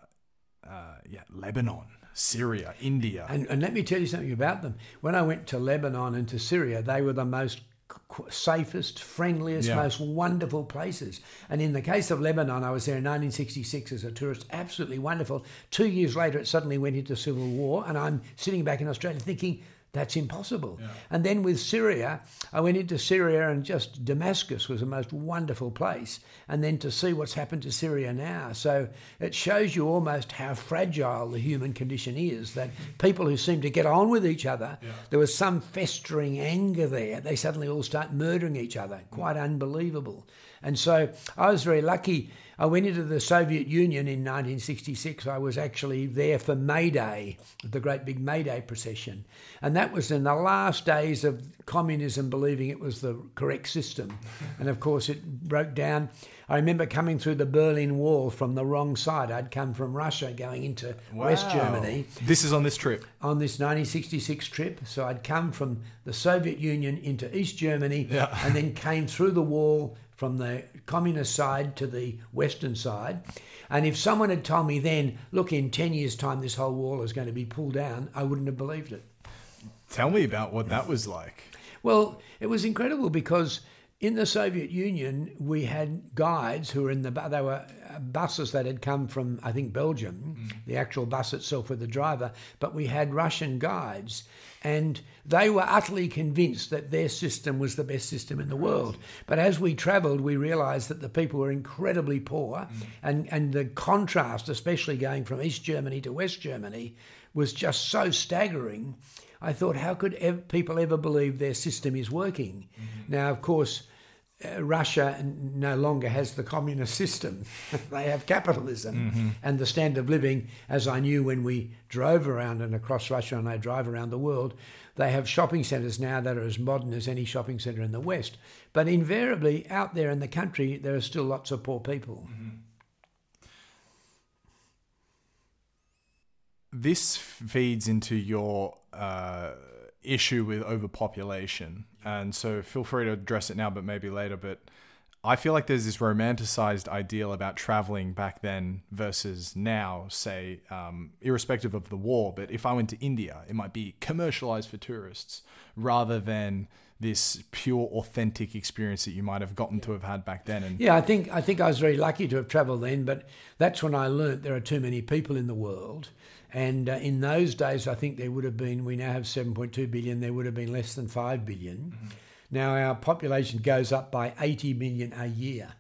uh, yeah, Lebanon, Syria, India. And, and, let me tell you something about them. When I went to Lebanon and to Syria, they were the most safest, friendliest, yeah. most wonderful places. And in the case of Lebanon, I was there in 1966 as a tourist, absolutely wonderful. Two years later, it suddenly went into civil war, and I'm sitting back in Australia thinking, that's impossible. Yeah. And then with Syria, I went into Syria and just Damascus was a most wonderful place. And then to see what's happened to Syria now. So it shows you almost how fragile the human condition is that people who seem to get on with each other, yeah. there was some festering anger there. They suddenly all start murdering each other. Quite unbelievable. And so I was very lucky I went into the Soviet Union in 1966. I was actually there for May Day, the great big May Day procession. And that was in the last days of communism believing it was the correct system. And of course, it broke down. I remember coming through the Berlin Wall from the wrong side. I'd come from Russia going into wow. West Germany. This is on this trip? On this 1966 trip. So I'd come from the Soviet Union into East Germany yeah. and then came through the wall from the communist side to the western side. And if someone had told me then, look, in 10 years' time, this whole wall is going to be pulled down, I wouldn't have believed it. Tell me about what that was like. Well, it was incredible because in the Soviet Union, we had guides who were in the, they were buses that had come from, I think, Belgium, mm. the actual bus itself with the driver, but we had Russian guides. And they were utterly convinced that their system was the best system in the world. But as we travelled, we realised that the people were incredibly poor, mm. and, and the contrast, especially going from East Germany to West Germany, was just so staggering. I thought, how could ev- people ever believe their system is working? Mm-hmm. Now, of course, uh, Russia no longer has the communist <laughs> system. they have capitalism. Mm-hmm. And the standard of living, as I knew when we drove around and across Russia and I drive around the world, they have shopping centres now that are as modern as any shopping centre in the West. But invariably, out there in the country, there are still lots of poor people. Mm-hmm. This feeds into your. Uh issue with overpopulation. And so feel free to address it now, but maybe later. But I feel like there's this romanticized ideal about traveling back then versus now, say, um, irrespective of the war. But if I went to India, it might be commercialized for tourists rather than this pure authentic experience that you might have gotten to have had back then and yeah i think i think i was very lucky to have traveled then but that's when i learnt there are too many people in the world and uh, in those days, I think there would have been, we now have 7.2 billion, there would have been less than 5 billion. Mm-hmm. Now our population goes up by 80 million a year.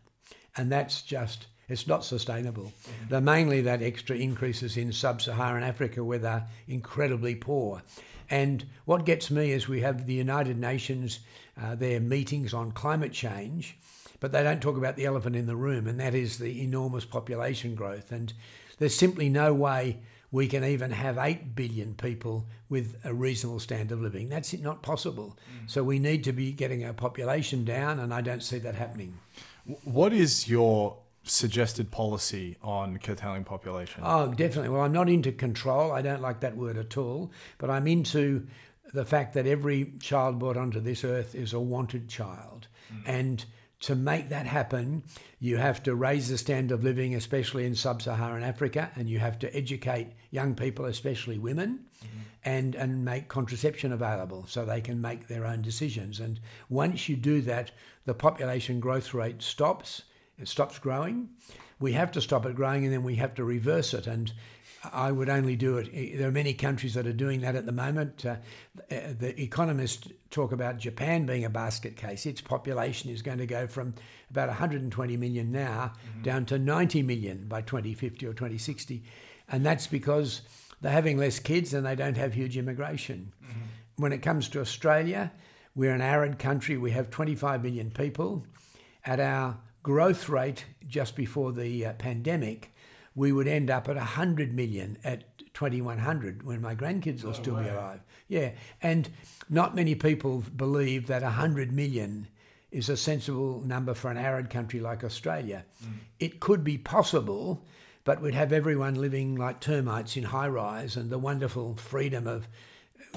And that's just, it's not sustainable. Mm-hmm. They're mainly that extra increases in sub Saharan Africa where they're incredibly poor. And what gets me is we have the United Nations, uh, their meetings on climate change, but they don't talk about the elephant in the room, and that is the enormous population growth. And there's simply no way we can even have 8 billion people with a reasonable standard of living. That's not possible. Mm. So we need to be getting our population down, and I don't see that happening. What is your suggested policy on curtailing population? Oh, definitely. Well, I'm not into control. I don't like that word at all. But I'm into the fact that every child brought onto this earth is a wanted child. Mm. And to make that happen, you have to raise the standard of living, especially in sub Saharan Africa, and you have to educate young people, especially women, mm-hmm. and, and make contraception available so they can make their own decisions. And once you do that, the population growth rate stops, it stops growing. We have to stop it growing and then we have to reverse it. And I would only do it. There are many countries that are doing that at the moment. Uh, the economists talk about Japan being a basket case. Its population is going to go from about 120 million now mm-hmm. down to 90 million by 2050 or 2060. And that's because they're having less kids and they don't have huge immigration. Mm-hmm. When it comes to Australia, we're an arid country. We have 25 million people. At our growth rate just before the uh, pandemic, we would end up at 100 million at 2100 when my grandkids will still be alive. Yeah. And not many people believe that 100 million is a sensible number for an arid country like Australia. Mm. It could be possible, but we'd have everyone living like termites in high rise and the wonderful freedom of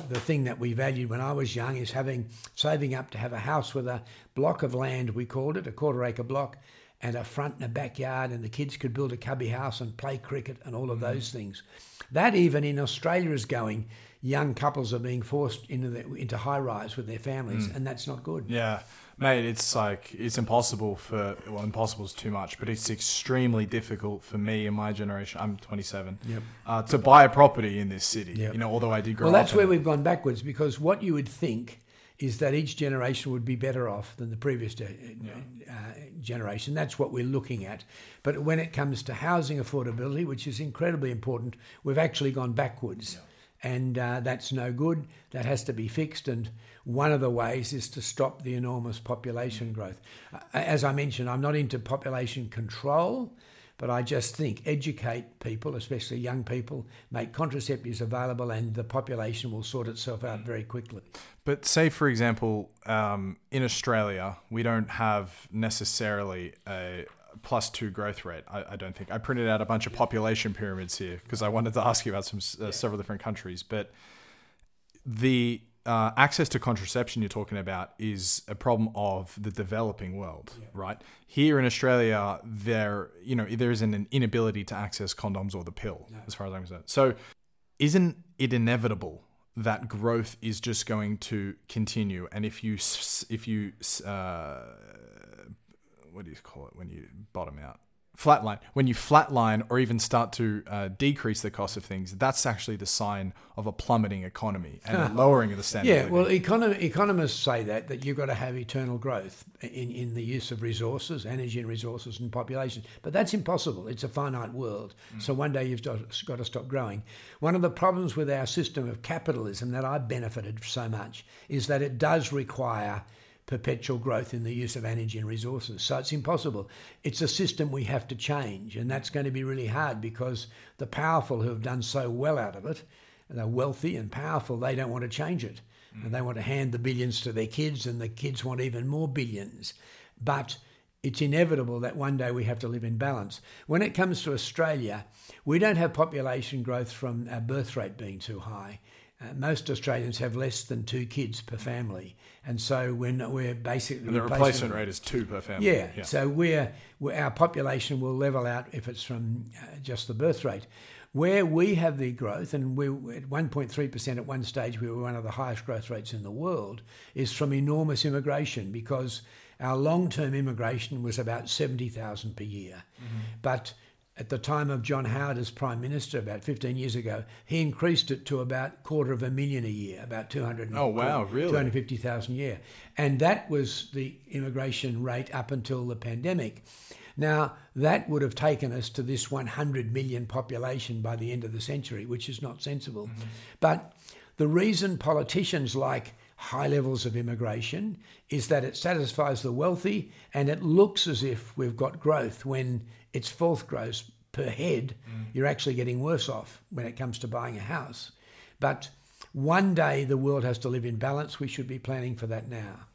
the thing that we valued when I was young is having saving up to have a house with a block of land, we called it, a quarter acre block, and a front and a backyard, and the kids could build a cubby house and play cricket and all of mm. those things. That even in Australia is going. Young couples are being forced into the, into high rise with their families, mm. and that's not good. Yeah, mate, it's like it's impossible for well, impossible is too much, but it's extremely difficult for me and my generation. I'm 27. Yep. Uh, to buy a property in this city. Yep. You know, although I did grow up well, that's where we've gone backwards because what you would think is that each generation would be better off than the previous de- yeah. uh, generation. That's what we're looking at. But when it comes to housing affordability, which is incredibly important, we've actually gone backwards. Yeah. And uh, that's no good. That has to be fixed. And one of the ways is to stop the enormous population growth. Uh, as I mentioned, I'm not into population control. But I just think educate people, especially young people, make contraceptives available, and the population will sort itself out very quickly. But say, for example, um, in Australia, we don't have necessarily a plus two growth rate. I, I, don't think I printed out a bunch of population pyramids here because I wanted to ask you about some uh, several different countries, but the uh, access to contraception you're talking about is a problem of the developing world, yeah. right? Here in Australia, there you know there is an inability to access condoms or the pill, no. as far as I'm concerned. So, isn't it inevitable that growth is just going to continue? And if you if you uh, what do you call it when you bottom out? Flatline, when you flatline or even start to uh, decrease the cost of things, that's actually the sign of a plummeting economy and a <laughs> lowering of the standard. Yeah, well, econom- economists say that that you've got to have eternal growth in, in the use of resources, energy and resources and population. But that's impossible. It's a finite world. Mm. So one day you've got to stop growing. One of the problems with our system of capitalism that I've benefited so much is that it does require perpetual growth in the use of energy and resources. So it's impossible. It's a system we have to change, and that's going to be really hard because the powerful who have done so well out of it, they're wealthy and powerful, they don't want to change it. Mm. And they want to hand the billions to their kids, and the kids want even more billions. But it's inevitable that one day we have to live in balance. When it comes to Australia, we don't have population growth from our birth rate being too high. Uh, most Australians have less than two kids per family, and so when we're basically and the replacement rate is two per family. Yeah, yeah. so we're, we're, our population will level out if it's from uh, just the birth rate. Where we have the growth, and we at 1.3% at one stage, we were one of the highest growth rates in the world, is from enormous immigration because our long term immigration was about 70,000 per year. Mm-hmm. But at the time of John Howard as Prime Minister about 15 years ago, he increased it to about quarter of a million a year, about 200. Oh, wow, really? 250,000 a year. And that was the immigration rate up until the pandemic. Now, that would have taken us to this 100 million population by the end of the century, which is not sensible. Mm-hmm. But the reason politicians like high levels of immigration is that it satisfies the wealthy and it looks as if we've got growth when it's fourth growth per head. Mm. You're actually getting worse off when it comes to buying a house. But one day the world has to live in balance. We should be planning for that now.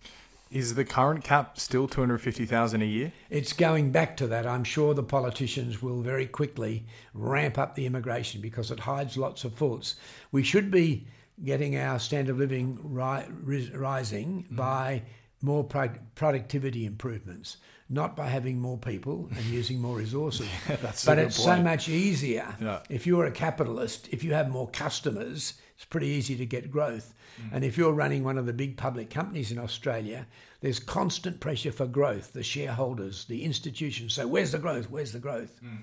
Is the current cap still 250,000 a year? It's going back to that. I'm sure the politicians will very quickly ramp up the immigration because it hides lots of faults. We should be getting our standard of living ri- rising mm. by more pro- productivity improvements, not by having more people and <laughs> using more resources. <laughs> but it's so much easier yeah. if you're a capitalist, if you have more customers, it's pretty easy to get growth. Mm. And if you're running one of the big public companies in Australia, there's constant pressure for growth, the shareholders, the institutions. So, where's the growth? Where's the growth? Mm.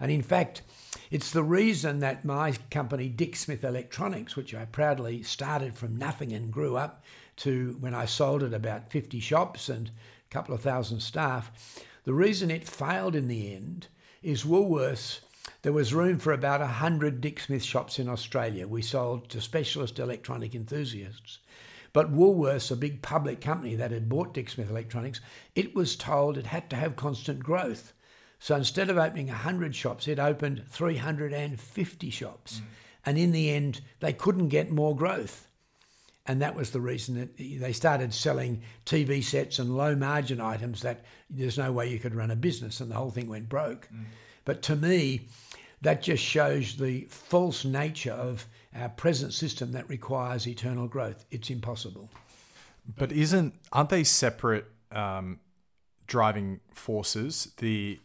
And in fact, it's the reason that my company, Dick Smith Electronics, which I proudly started from nothing and grew up to when I sold it about 50 shops and a couple of thousand staff, the reason it failed in the end is Woolworths. There was room for about 100 Dick Smith shops in Australia. We sold to specialist electronic enthusiasts. But Woolworths, a big public company that had bought Dick Smith Electronics, it was told it had to have constant growth. So instead of opening 100 shops, it opened 350 shops. Mm. And in the end, they couldn't get more growth. And that was the reason that they started selling TV sets and low margin items that there's no way you could run a business, and the whole thing went broke. Mm. But to me, that just shows the false nature of our present system that requires eternal growth. It's impossible. But isn't aren't they separate um, driving forces? The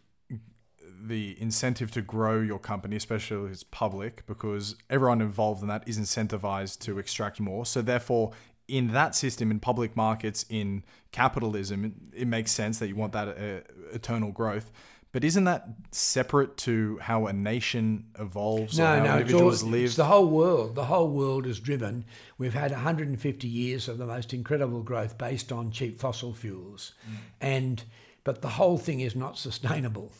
the incentive to grow your company, especially if it's public, because everyone involved in that is incentivized to extract more. So therefore, in that system, in public markets, in capitalism, it, makes sense that you want that uh, eternal growth. But isn't that separate to how a nation evolves no, or how no, individuals it's all, live? It's the whole world. The whole world is driven. We've had 150 years of the most incredible growth based on cheap fossil fuels, mm. and but the whole thing is not sustainable.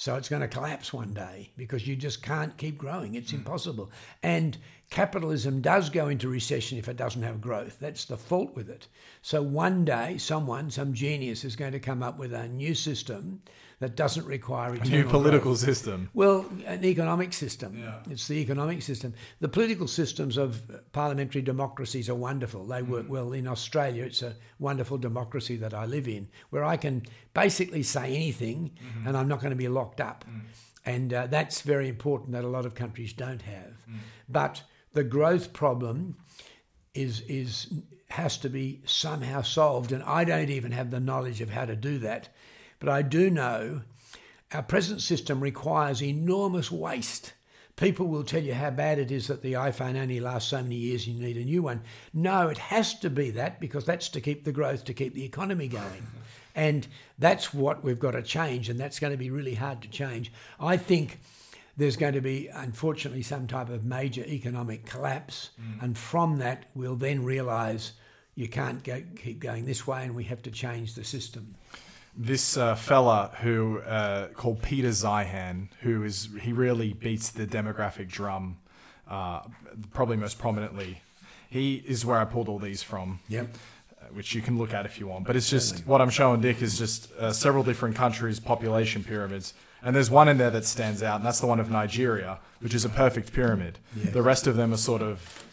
So it's going to collapse one day because you just can't keep growing. It's mm. impossible. And capitalism does go into recession if it doesn't have growth. That's the fault with it. So one day, someone, some genius, is going to come up with a new system that doesn't require a new political growth. system. Well, an economic system. Yeah. It's the economic system. The political systems of parliamentary democracies are wonderful. They work mm. well in Australia. It's a wonderful democracy that I live in, where I can basically say anything, mm-hmm. and I'm not going to be locked up. Mm. And uh, that's very important that a lot of countries don't have. Mm. But the growth problem is is has to be somehow solved, and I don't even have the knowledge of how to do that. But I do know our present system requires enormous waste. People will tell you how bad it is that the iPhone only lasts so many years and you need a new one. No, it has to be that because that's to keep the growth, to keep the economy going. And that's what we've got to change, and that's going to be really hard to change. I think there's going to be, unfortunately, some type of major economic collapse, mm. and from that, we'll then realise you can't go, keep going this way, and we have to change the system this uh, fella who uh, called Peter Zeihan, who is he really beats the demographic drum, uh, probably most prominently. He is where I pulled all these from. Yep. Uh, which you can look at if you want, but it's just what I'm showing Dick is just uh, several different countries' population pyramids, and there's one in there that stands out, and that's the one of Nigeria, which is a perfect pyramid. Yeah. The rest of them are sort of,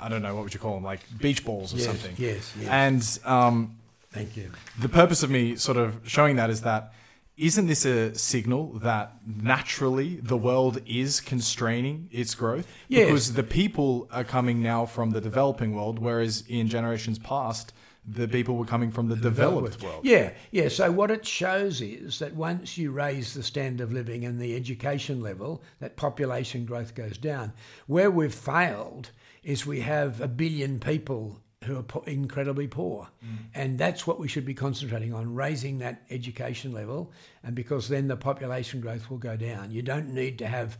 I don't know, what would you call them, like beach balls or yes, something. Yes, yes. And um, Thank you. The purpose of me sort of showing that is that isn't this a signal that naturally the world is constraining its growth? Yes. Because the people are coming now from the developing world, whereas in generations past, the people were coming from the developed world. Yeah, yeah. So what it shows is that once you raise the standard of living and the education level, that population growth goes down. Where we've failed is we have a billion people who are po- incredibly poor. Mm. And that's what we should be concentrating on, raising that education level. And because then the population growth will go down. You don't need to have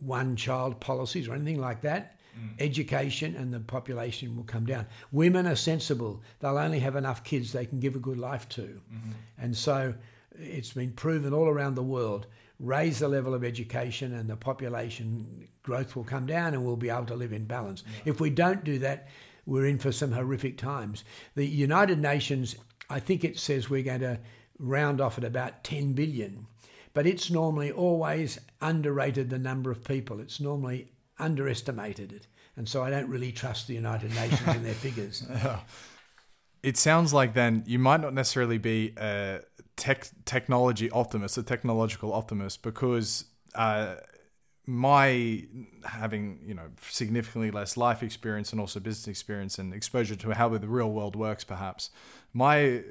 one child policies or anything like that. Mm. Education and the population will come down. Women are sensible. They'll only have enough kids they can give a good life to. Mm-hmm. And so it's been proven all around the world raise the level of education and the population growth will come down and we'll be able to live in balance. Yeah. If we don't do that, we're in for some horrific times. The United Nations, I think it says we're going to round off at about 10 billion, but it's normally always underrated the number of people. It's normally underestimated it. And so I don't really trust the United Nations and their <laughs> figures. It sounds like then you might not necessarily be a tech technology optimist, a technological optimist, because uh, my having you know significantly less life experience and also business experience and exposure to how the real world works perhaps my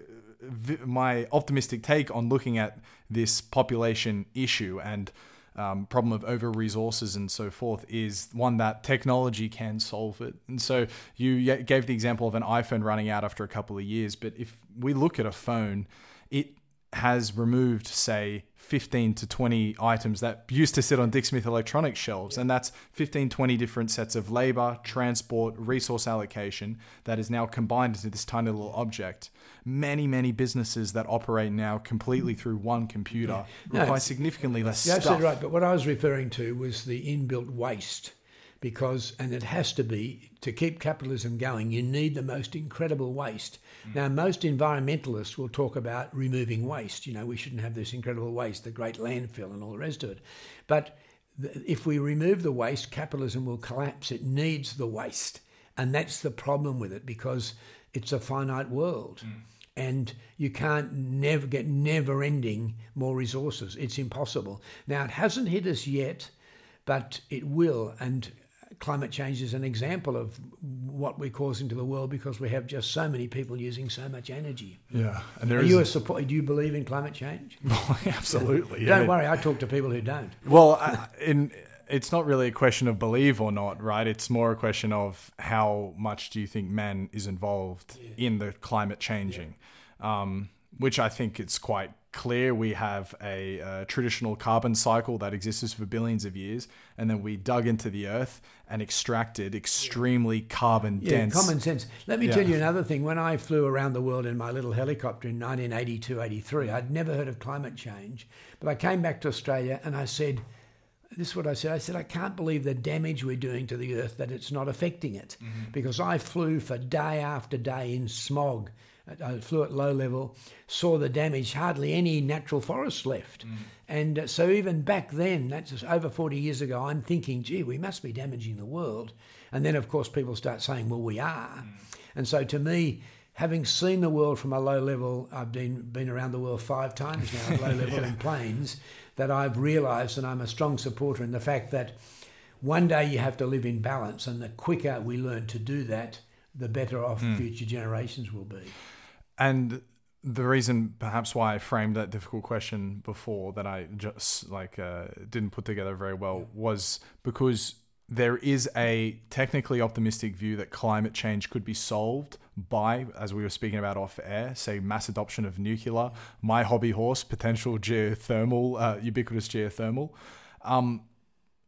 my optimistic take on looking at this population issue and um, problem of over resources and so forth is one that technology can solve it. And so you gave the example of an iPhone running out after a couple of years, but if we look at a phone, it has removed, say, 15 to 20 items that used to sit on Dick Smith Electronics shelves. And that's 15, 20 different sets of labor, transport, resource allocation that is now combined into this tiny little object. Many, many businesses that operate now completely through one computer yeah. require significantly less you're stuff. absolutely right. But what I was referring to was the inbuilt waste because, and it has to be, to keep capitalism going, you need the most incredible waste. Mm. Now, most environmentalists will talk about removing waste. You know, we shouldn't have this incredible waste, the great landfill, and all the rest of it. But if we remove the waste, capitalism will collapse. It needs the waste. And that's the problem with it because it's a finite world. Mm. And you can't never get never ending more resources. It's impossible. Now, it hasn't hit us yet, but it will. And climate change is an example of what we're causing to the world because we have just so many people using so much energy. Yeah, and there Are you a support? Do you believe in climate change? <laughs> Well, absolutely. don't worry, I talk to people who don't. Well, I, in it's not really a question of believe or not, right? It's more a question of how much do you think man is involved yeah. in the climate changing, yeah. um, which I think it's quite clear. We have a, a, traditional carbon cycle that exists for billions of years, and then we dug into the earth and extracted extremely yeah. carbon dense. common sense. Let me tell you another thing. When I flew around the world in my little helicopter in 1982 83, I'd never heard of climate change, but I came back to Australia and I said, this is what I said. I said, I can't believe the damage we're doing to the earth that it's not affecting it. Mm-hmm. Because I flew for day after day in smog. I flew at low level, saw the damage, hardly any natural forest left. Mm. And uh, so, even back then, that's over 40 years ago, I'm thinking, gee, we must be damaging the world. And then, of course, people start saying, well, we are. Mm. And so, to me, having seen the world from a low level, I've been, been around the world five times now at low level yeah. <laughs> in planes that I've realised, and I'm a strong supporter in the fact that one day you have to live in balance, and the quicker we learn to do that, the better off mm. future generations will be. And the reason, perhaps, why I framed that difficult question before that I just like uh, didn't put together very well was because there is a technically optimistic view that climate change could be solved by, as we were speaking about off air, say mass adoption of nuclear, my hobby horse, potential geothermal, uh, ubiquitous geothermal, um,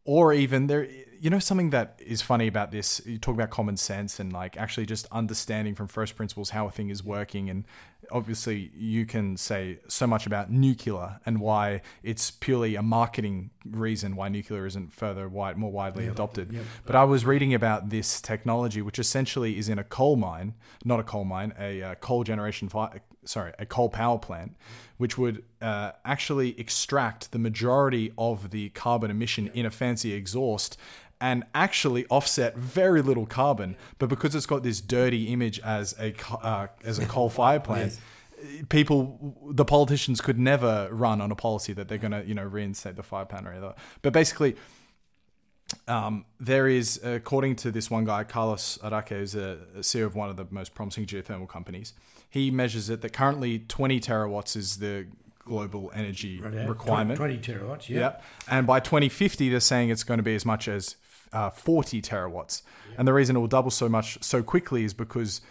or even there. You know something that is funny about this. You talk about common sense and like actually just understanding from first principles how a thing is working and obviously you can say so much about nuclear and why it's purely a marketing reason why nuclear isn't further wide, more widely adopted. But I was reading about this technology, which essentially is in a coal mine, not a coal mine, a uh, coal generation, fi- sorry, a coal power plant, which would uh, actually extract the majority of the carbon emission in a fancy exhaust and actually offset very little carbon. But because it's got this dirty image as a uh, as a coal <laughs> fire plant. Yes. People, the politicians could never run on a policy that they're going to, you know, reinstate the fire plant or either. But basically, um, there is, according to this one guy, Carlos Araque, who's a, a CEO of one of the most promising geothermal companies. He measures it that currently 20 terawatts is the global energy right, requirement. 20, 20 terawatts, yeah. yeah. And by 2050, they're saying it's going to be as much as uh, 40 terawatts. Yeah. And the reason it will double so much so quickly is because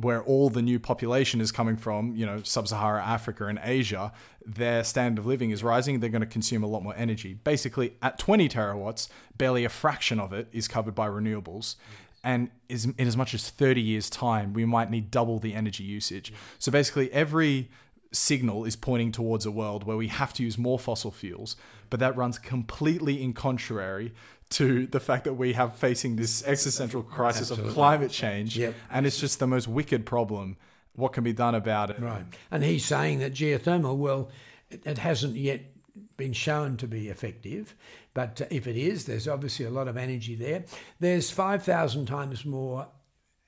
where all the new population is coming from, you know, sub-Saharan Africa and Asia, their standard of living is rising. They're going to consume a lot more energy. Basically, at 20 terawatts, barely a fraction of it is covered by renewables. And in as much as 30 years' time, we might need double the energy usage. So basically, every signal is pointing towards a world where we have to use more fossil fuels, but that runs completely in contrary to the fact that we have facing this existential crisis Absolutely. of climate change, yep. and it's just the most wicked problem. What can be done about it? Right, and he's saying that geothermal, well, it hasn't yet been shown to be effective, but if it is, there's obviously a lot of energy there. There's five thousand times more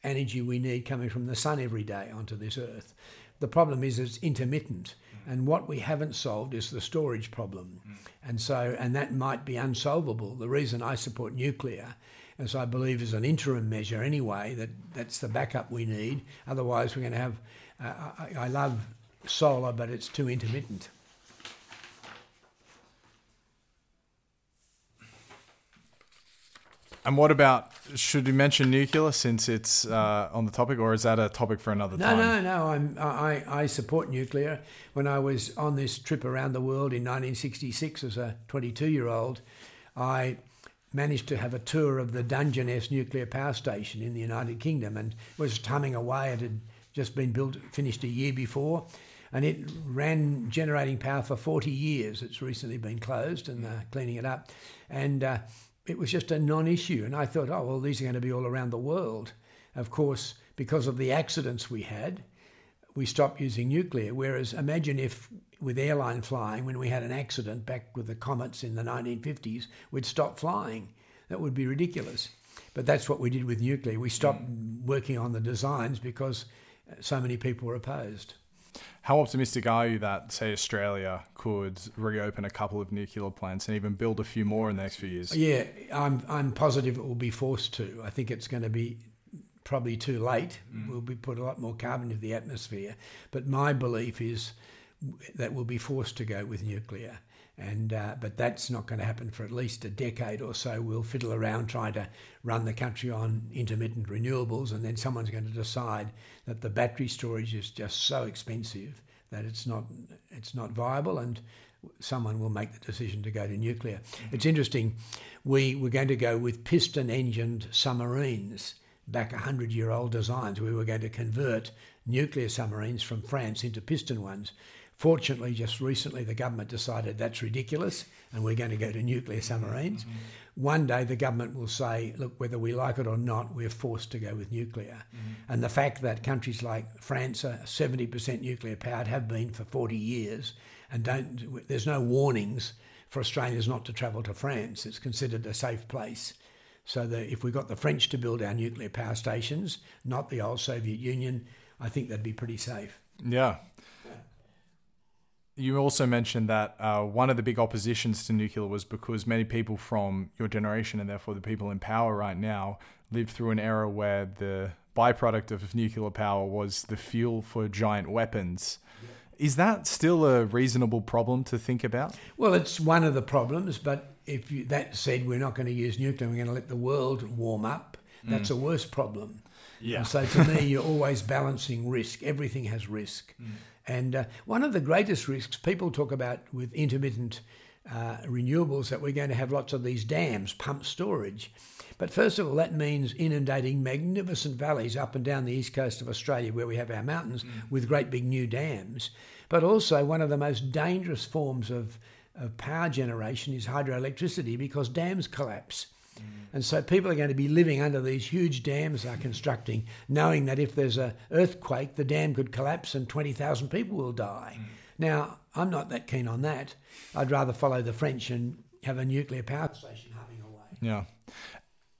energy we need coming from the sun every day onto this earth. The problem is it's intermittent. And what we haven't solved is the storage problem. Mm. And so, and that might be unsolvable. The reason I support nuclear, as I believe is an interim measure anyway, that that's the backup we need. Otherwise, we're going to have, uh, I, I love solar, but it's too intermittent. And what about should we mention nuclear since it's uh, on the topic, or is that a topic for another no, time? No, no, no. I'm, I I support nuclear. When I was on this trip around the world in 1966 as a 22 year old, I managed to have a tour of the Dungeness nuclear power station in the United Kingdom, and was humming away. It had just been built, finished a year before, and it ran generating power for 40 years. It's recently been closed and uh, cleaning it up, and uh, it was just a non-issue. And I thought, oh well, these are going to be all around the world. Of course, because of the accidents we had, we stopped using nuclear. Whereas imagine if with airline flying, when we had an accident back with the Comets in the 1950s, we'd stop flying. That would be ridiculous. But that's what we did with nuclear. We stopped mm. working on the designs because so many people were opposed. How optimistic are you that, say, Australia could reopen a couple of nuclear plants and even build a few more in the next few years? Yeah, I'm, I'm positive it will be forced to. I think it's going to be probably too late. Mm. We'll be put a lot more carbon into the atmosphere. But my belief is that we'll be forced to go with nuclear. And uh, but that's not going to happen for at least a decade or so. We'll fiddle around trying to run the country on intermittent renewables, and then someone's going to decide that the battery storage is just so expensive that it's not it's not viable, and someone will make the decision to go to nuclear. It's interesting. We were going to go with piston-engined submarines back 100 year old designs. We were going to convert nuclear submarines from France into piston ones. Fortunately, just recently, the government decided that's ridiculous and we're going to go to nuclear submarines. Mm-hmm. One day, the government will say, look, whether we like it or not, we're forced to go with nuclear. Mm-hmm. And the fact that countries like France are 70% nuclear powered, have been for 40 years, and don't, there's no warnings for Australians not to travel to France. It's considered a safe place. So that if we got the French to build our nuclear power stations, not the old Soviet Union, I think that'd be pretty safe. Yeah, you also mentioned that uh, one of the big oppositions to nuclear was because many people from your generation and therefore the people in power right now lived through an era where the byproduct of nuclear power was the fuel for giant weapons. Is that still a reasonable problem to think about? Well, it's one of the problems, but if you, that said, we're not going to use nuclear, we're going to let the world warm up. That's mm. a worse problem. Yeah. And so to me, you're always balancing risk. Everything has risk. Mm. And uh, one of the greatest risks people talk about with intermittent uh, renewables that we're going to have lots of these dams, pump storage. But first of all, that means inundating magnificent valleys up and down the east coast of Australia where we have our mountains mm. with great big new dams. But also, one of the most dangerous forms of, of power generation is hydroelectricity because dams collapse. Mm. And so people are going to be living under these huge dams they're constructing, knowing that if there's an earthquake, the dam could collapse and 20,000 people will die. Mm. Now, I'm not that keen on that. I'd rather follow the French and have a nuclear power station humming away. Yeah.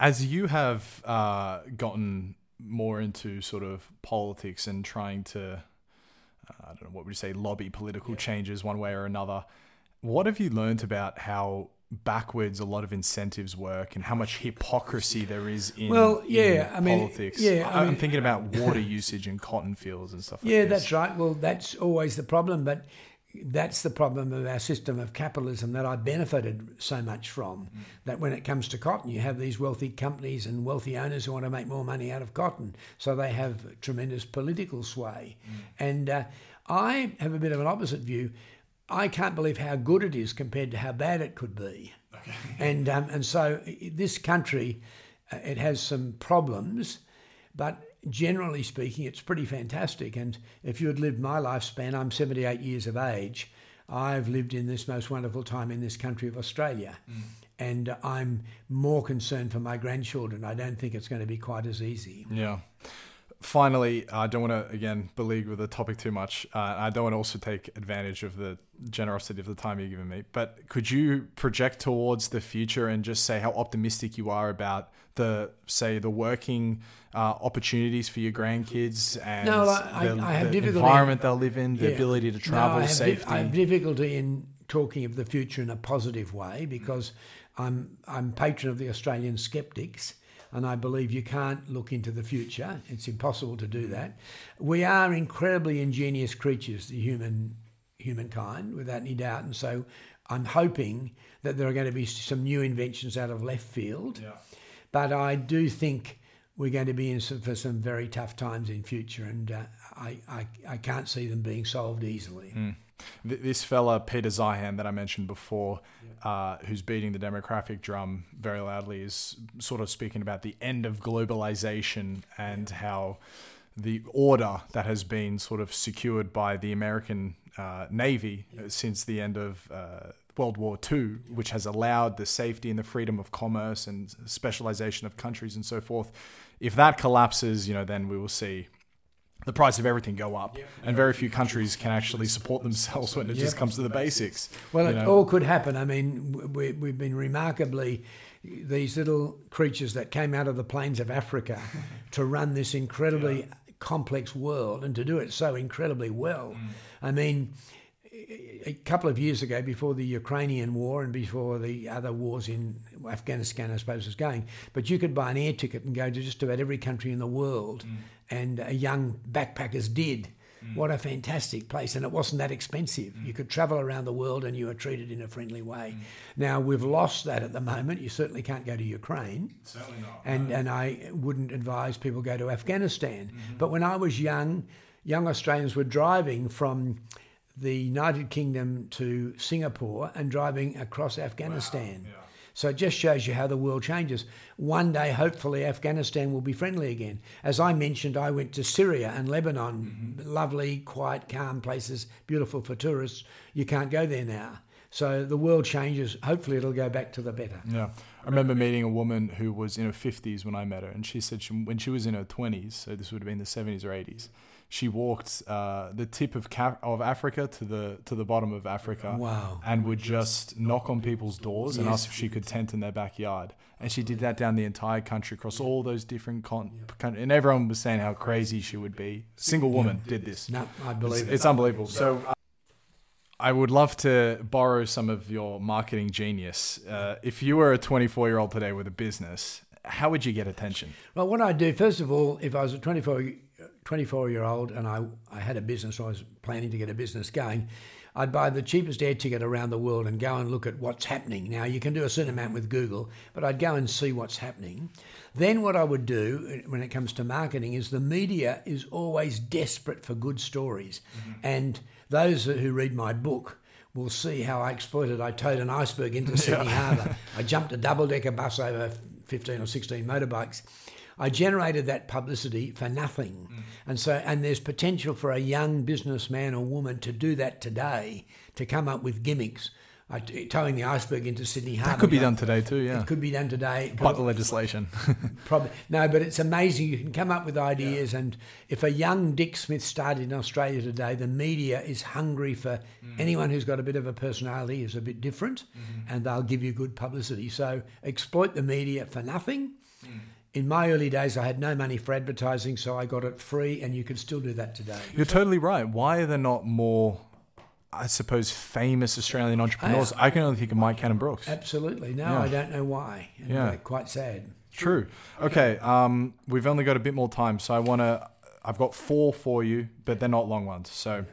As you have uh, gotten more into sort of politics and trying to, uh, I don't know, what would you say, lobby political yeah. changes one way or another, what have you learned about how backwards a lot of incentives work and how much hypocrisy there is in well yeah in i mean politics yeah I am thinking about water usage and cotton fields and stuff like yeah this. that's right well that's always the problem but that's the problem of our system of capitalism that I benefited so much from. Mm. That when it comes to cotton, you have these wealthy companies and wealthy owners who want to make more money out of cotton, so they have tremendous political sway. Mm. And uh, I have a bit of an opposite view. I can't believe how good it is compared to how bad it could be. Okay. <laughs> And um, and so this country, uh, it has some problems, but generally speaking, it's pretty fantastic. And if you had lived my lifespan, I'm 78 years of age. I've lived in this most wonderful time in this country of Australia. Mm. And I'm more concerned for my grandchildren. I don't think it's going to be quite as easy. Yeah finally, I don't want to again beleaguer the topic too much. Uh, I don't want to also take advantage of the generosity of the time you've given me. But could you project towards the future and just say how optimistic you are about the say the working uh, opportunities for your grandkids and no, I, the, I, have the environment they'll live in, the yeah. ability to travel, no, I safety. I have difficulty in talking of the future in a positive way because I'm I'm patron of the Australian Skeptics and I believe you can't look into the future. It's impossible to do that. We are incredibly ingenious creatures, the human humankind, without any doubt, and so I'm hoping that there are going to be some new inventions out of left field. Yeah. But I do think we're going to be in some, for some very tough times in future, and uh, I, I, I can't see them being solved easily. Mm. This fella Peter Zeihan that I mentioned before, uh, who's beating the demographic drum very loudly, is sort of speaking about the end of globalization and how the order that has been sort of secured by the American uh, Navy yeah. since the end of uh, World War II, which has allowed the safety and the freedom of commerce and specialization of countries and so forth. If that collapses, you know, then we will see the price of everything go up, and very few countries can actually support themselves when it just comes to the basics. Well, it know? all could happen. I mean, we, we've been remarkably these little creatures that came out of the plains of Africa <laughs> to run this incredibly complex world and to do it so incredibly well. Mm. I mean, a couple of years ago, before the Ukrainian war and before the other wars in Afghanistan, I suppose, was going, but you could buy an air ticket and go to just about every country in the world, mm. And uh, young backpackers did. What a fantastic place, and it wasn't that expensive. You could travel around the world and you were treated in a friendly way. Now, we've lost that at the moment. You certainly can't go to Ukraine. Certainly not. And, and I wouldn't advise people go to Afghanistan. But when I was young, young Australians were driving from the United Kingdom to Singapore and driving across Afghanistan. So it just shows you how the world changes. One day, hopefully, Afghanistan will be friendly again. As I mentioned, I went to Syria and Lebanon, mm-hmm. lovely, quiet, calm places, beautiful for tourists. You can't go there now. So the world changes. Hopefully, it'll go back to the better. Yeah. I remember meeting a woman who was in her 50s when I met her, and she said she, when she was in her 20s, so this would have been the 70s or 80s, she walked uh, the tip of Ca- of Africa to the to the bottom of Africa, Wow. and would just knock on people's doors and Yes. ask if she could tent in their backyard. And she did that down the entire country, across all those different con- countries, and everyone was saying how crazy she would be. Single woman did this. No, I believe It's, it. it's unbelievable. So uh, I would love to borrow some of your marketing genius. Uh, if you were a 24 year old today with a business, how would you get attention? Well, what I'd do, first of all, if I was a 24, 24 year old and I, I had a business, I was planning to get a business going, I'd buy the cheapest air ticket around the world and go and look at what's happening. Now, you can do a certain amount with Google, but I'd go and see what's happening. Then, what I would do uh, when it comes to marketing is the media is always desperate for good stories. Mm-hmm. And those who read my book, will see how I exploited. I towed an iceberg into Sydney Harbour. <laughs> I jumped a double decker bus over 15 or 16 motorbikes. I generated that publicity for nothing. Mm. And so, and there's potential for a young businessman or woman to do that today, to come up with gimmicks. I, towing the iceberg into Sydney Harbour. That could be done today too, yeah. It could be done today. But the legislation. <laughs> Probably no, but it's amazing. You can come up with ideas, and if a young Dick Smith started in Australia today, the media is hungry for mm. anyone who's got a bit of a personality, is a bit different, mm-hmm. and they'll give you good publicity. So exploit the media for nothing. Mm. In my early days, I had no money for advertising, so I got it free, and you can still do that today. You're totally right. Why are there not more, I suppose, famous Australian entrepreneurs? I can only think of Mike Cannon-Brookes. Absolutely. No, Yeah. I don't know why. And Yeah. Quite sad. True. Okay. Um, we've only got a bit more time, so I want to. I've got four for you, but they're not long ones. So,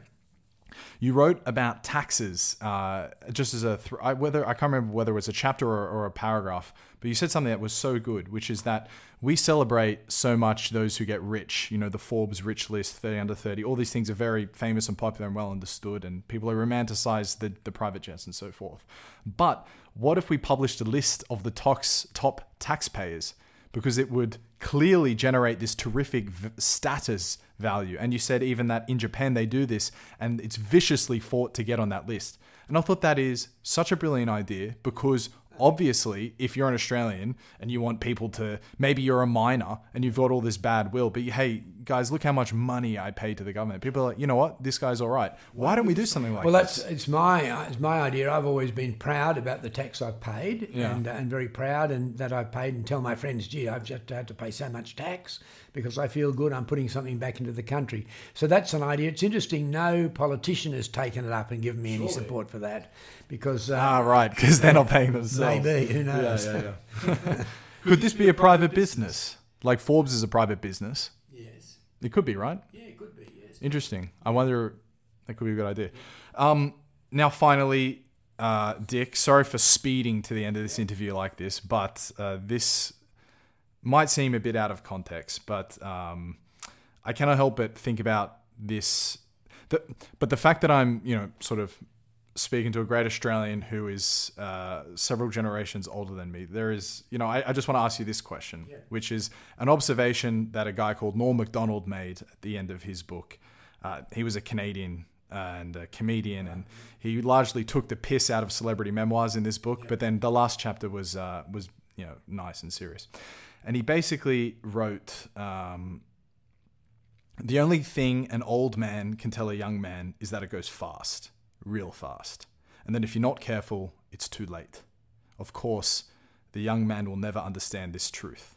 you wrote about taxes, uh, just as a th- I, whether I can't remember whether it was a chapter or, or a paragraph, but you said something that was so good, which is that we celebrate so much those who get rich. You know, the Forbes rich list, thirty under thirty. All these things are very famous and popular and well understood, and people are romanticize the the private jets and so forth. But what if we published a list of the tox, top taxpayers? because it would clearly generate this terrific v- status value. And you said even that in Japan they do this and it's viciously fought to get on that list. And I thought that is such a brilliant idea because obviously if you're an Australian and you want people to maybe you're a minor and you've got all this bad will, but hey guys, look how much money I pay to the government. People are like, you know what, this guy's all right. Why don't we do something like Well, this? that's it's my it's my idea. I've always been proud about the tax I've paid, Yeah. and and very proud and that I've paid, and tell my friends, gee, I've just had to pay so much tax because I feel good. I'm putting something back into the country. So that's an idea. It's interesting. No politician has taken it up and given me any support for that because uh, Ah, right, because they're not paying themselves. maybe who knows. Yeah, yeah, yeah. <laughs> Could this be a private business? Like Forbes is a private business. It could be, right? Yeah, it could be. Yes. Interesting. I wonder. That could be a good idea. Um, now, finally, uh, Dick. Sorry for speeding to the end of this interview like this, but uh, this might seem a bit out of context. But um, I cannot help but think about this. The, but the fact that I'm, you know, sort of speaking to a great Australian who is uh, several generations older than me, there is, you know, I, I just want to ask you this question, which is an observation that a guy called Norm Macdonald made at the end of his book. Uh, he was a Canadian and a comedian, and he largely took the piss out of celebrity memoirs in this book. But then the last chapter was uh, was you know nice and serious, and he basically wrote. Um, The only thing an old man can tell a young man is that it goes fast, real fast. And then if you're not careful, it's too late. Of course, the young man will never understand this truth.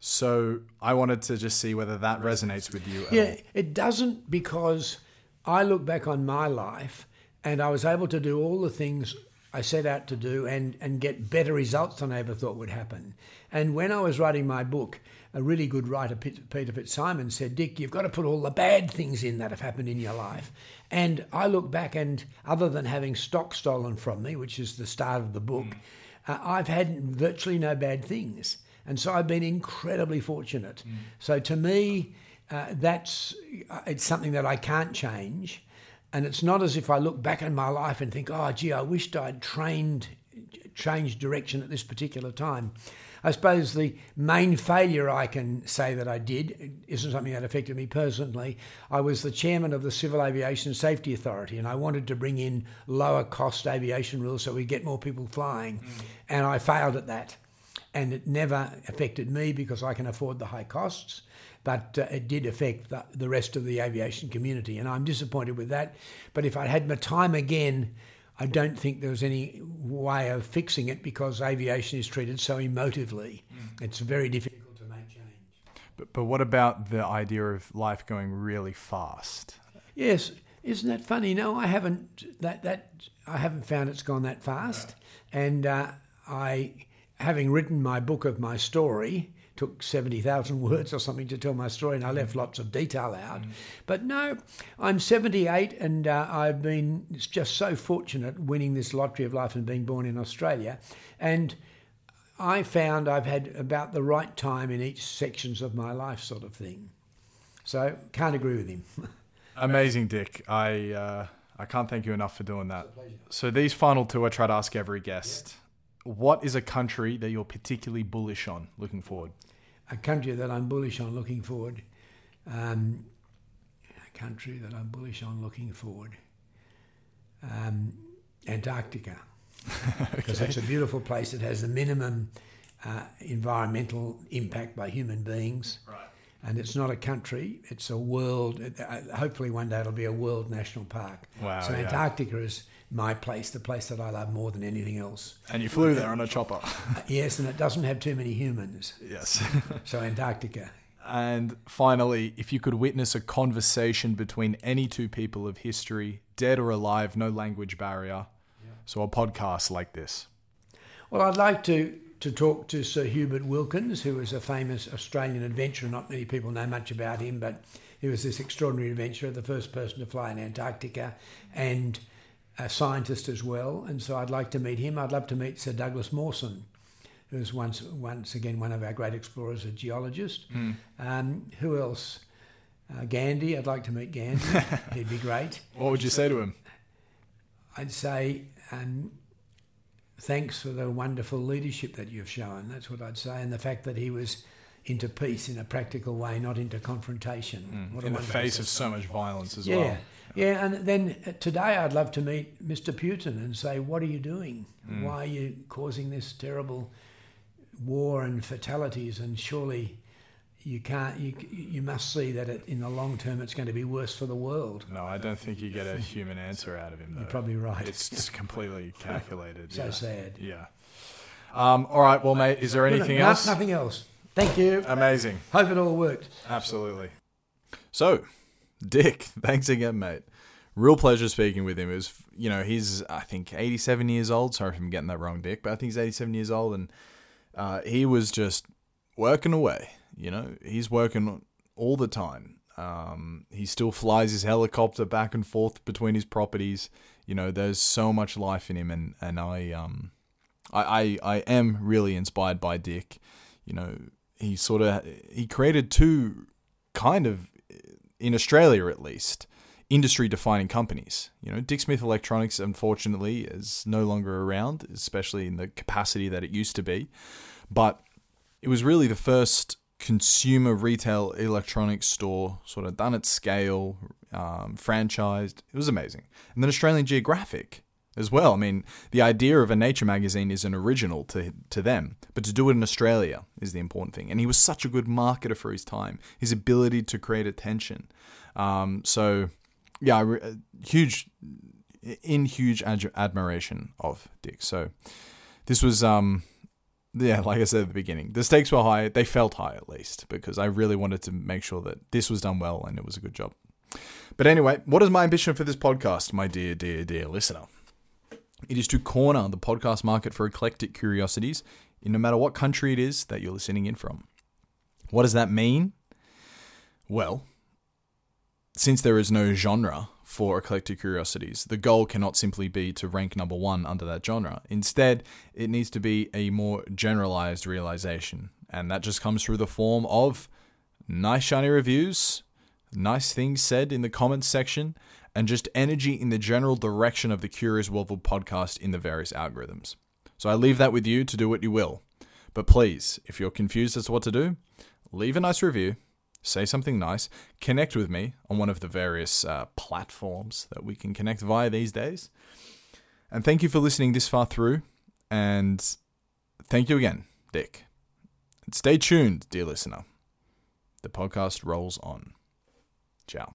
So I wanted to just see whether that resonates with you. Yeah, all. it doesn't because I look back on my life and I was able to do all the things I set out to do and, and get better results than I ever thought would happen. And when I was writing my book, a really good writer, Peter FitzSimons, said, Dick, you've got to put all the bad things in that have happened in your life. And I look back and other than having stock stolen from me, which is the start of the book, uh, I've had virtually no bad things. And so I've been incredibly fortunate. So to me, uh, that's uh, it's something that I can't change, and it's not as if I look back in my life and think, "Oh, gee, I wished I'd trained, changed direction at this particular time." I suppose the main failure I can say that I did isn't something that affected me personally. I was the chairman of the Civil Aviation Safety Authority, and I wanted to bring in lower cost aviation rules so we get more people flying, and I failed at that and it never affected me because I can afford the high costs, but uh, it did affect the, the rest of the aviation community, and I'm disappointed with that. But if I had my time again, I don't think there was any way of fixing it because aviation is treated so emotively. It's very difficult to make change. But, but what about the idea of life going really fast? Yes, isn't that funny? No, I haven't. That that I haven't found it's gone that fast. And uh, I, having written my book of my story, took seventy thousand <laughs> words or something to tell my story, and I left lots of detail out. But no, I'm seventy-eight, and uh, I've been just so fortunate winning this lottery of life and being born in Australia, and. I found I've had about the right time in each sections of my life, sort of thing. So can't agree with him. <laughs> Amazing, Dick. I uh, I can't thank you enough for doing that. So these final two, I try to ask every guest. What is a country that you're particularly bullish on looking forward? A country that I'm bullish on looking forward. Um, a country that I'm bullish on looking forward. Um, Antarctica, <laughs> because it's a beautiful place. It has the minimum uh, environmental impact by human beings. Right. And it's not a country; it's a world. Uh, hopefully, one day it'll be a world national park. Wow, So yeah. Antarctica is my place, the place that I love more than anything else. And you flew there on a chopper. <laughs> Yes, and it doesn't have too many humans. yes. <laughs> So Antarctica. and finally, if you could witness a conversation between any two people of history, dead or alive, no language barrier. So a podcast like this. Well, I'd like to, to talk to Sir Hubert Wilkins, who was a famous Australian adventurer. Not many people know much about him, but he was this extraordinary adventurer, the first person to fly in Antarctica, and a scientist as well. And so I'd like to meet him. I'd love to meet Sir Douglas Mawson, who was once, once again one of our great explorers, a geologist. Um, who else? Uh, Gandhi. I'd like to meet Gandhi. <laughs> He'd be great. What would you say to him? I'd say um, thanks for the wonderful leadership that you've shown. That's what I'd say, and the fact that he was into peace in a practical way, not into confrontation. What a In the face of so much violence as yeah, well. Yeah. And then uh, today I'd love to meet Mr. Putin and say, what are you doing? Mm. Why are you causing this terrible war and fatalities? And surely you can't. You you must see that it, in the long term it's going to be worse for the world. No, I don't think you get a human answer out of him. Though. You're probably right. It's just completely <laughs> calculated. so yeah. sad. Yeah. Um, all right. Well, mate, is there anything No, else? Nothing else. Thank you. Amazing. Hope it all worked. Absolutely. So, Dick, <laughs> thanks again, mate. Real pleasure speaking with him. It was, you know, he's I think 87 years old. Sorry if I'm getting that wrong, Dick, but I think he's 87 years old, and uh, he was just working away. You know, he's working all the time. Um, he still flies his helicopter back and forth between his properties. You know, there's so much life in him, and and I um, I I, I am really inspired by Dick. You know, he sort of he created two kind of in Australia at least industry defining companies. You know, Dick Smith Electronics unfortunately is no longer around, especially in the capacity that it used to be. But it was really the first consumer retail electronics store, sort of done at scale, um, franchised. It was amazing. And then Australian Geographic as well. I mean, the idea of a nature magazine is an original to to them, but to do it in Australia is the important thing. And he was such a good marketer for his time. His ability to create attention. Um, so, yeah, uh, huge, in huge ad- admiration of Dick. So, this was um, yeah, like I said at the beginning, the stakes were high. They felt high at least because I really wanted to make sure that this was done well and it was a good job. But anyway, what is my ambition for this podcast, my dear, dear, dear listener? It is to corner the podcast market for eclectic curiosities in no matter what country it is that you're listening in from. What does that mean? Well, since there is no genre for eclectic curiosities, the goal cannot simply be to rank number one under that genre. Instead, it needs to be a more generalized realization, and that just comes through the form of nice, shiny reviews, nice things said in the comments section, and just energy in the general direction of the Curious World podcast in the various algorithms. So I leave that with you to do what you will. But please, if you're confused as to what to do, leave a nice review, say something nice, connect with me on one of the various uh, platforms that we can connect via these days. And thank you for listening this far through. And thank you again, Dick. And stay tuned, dear listener. The podcast rolls on. Ciao.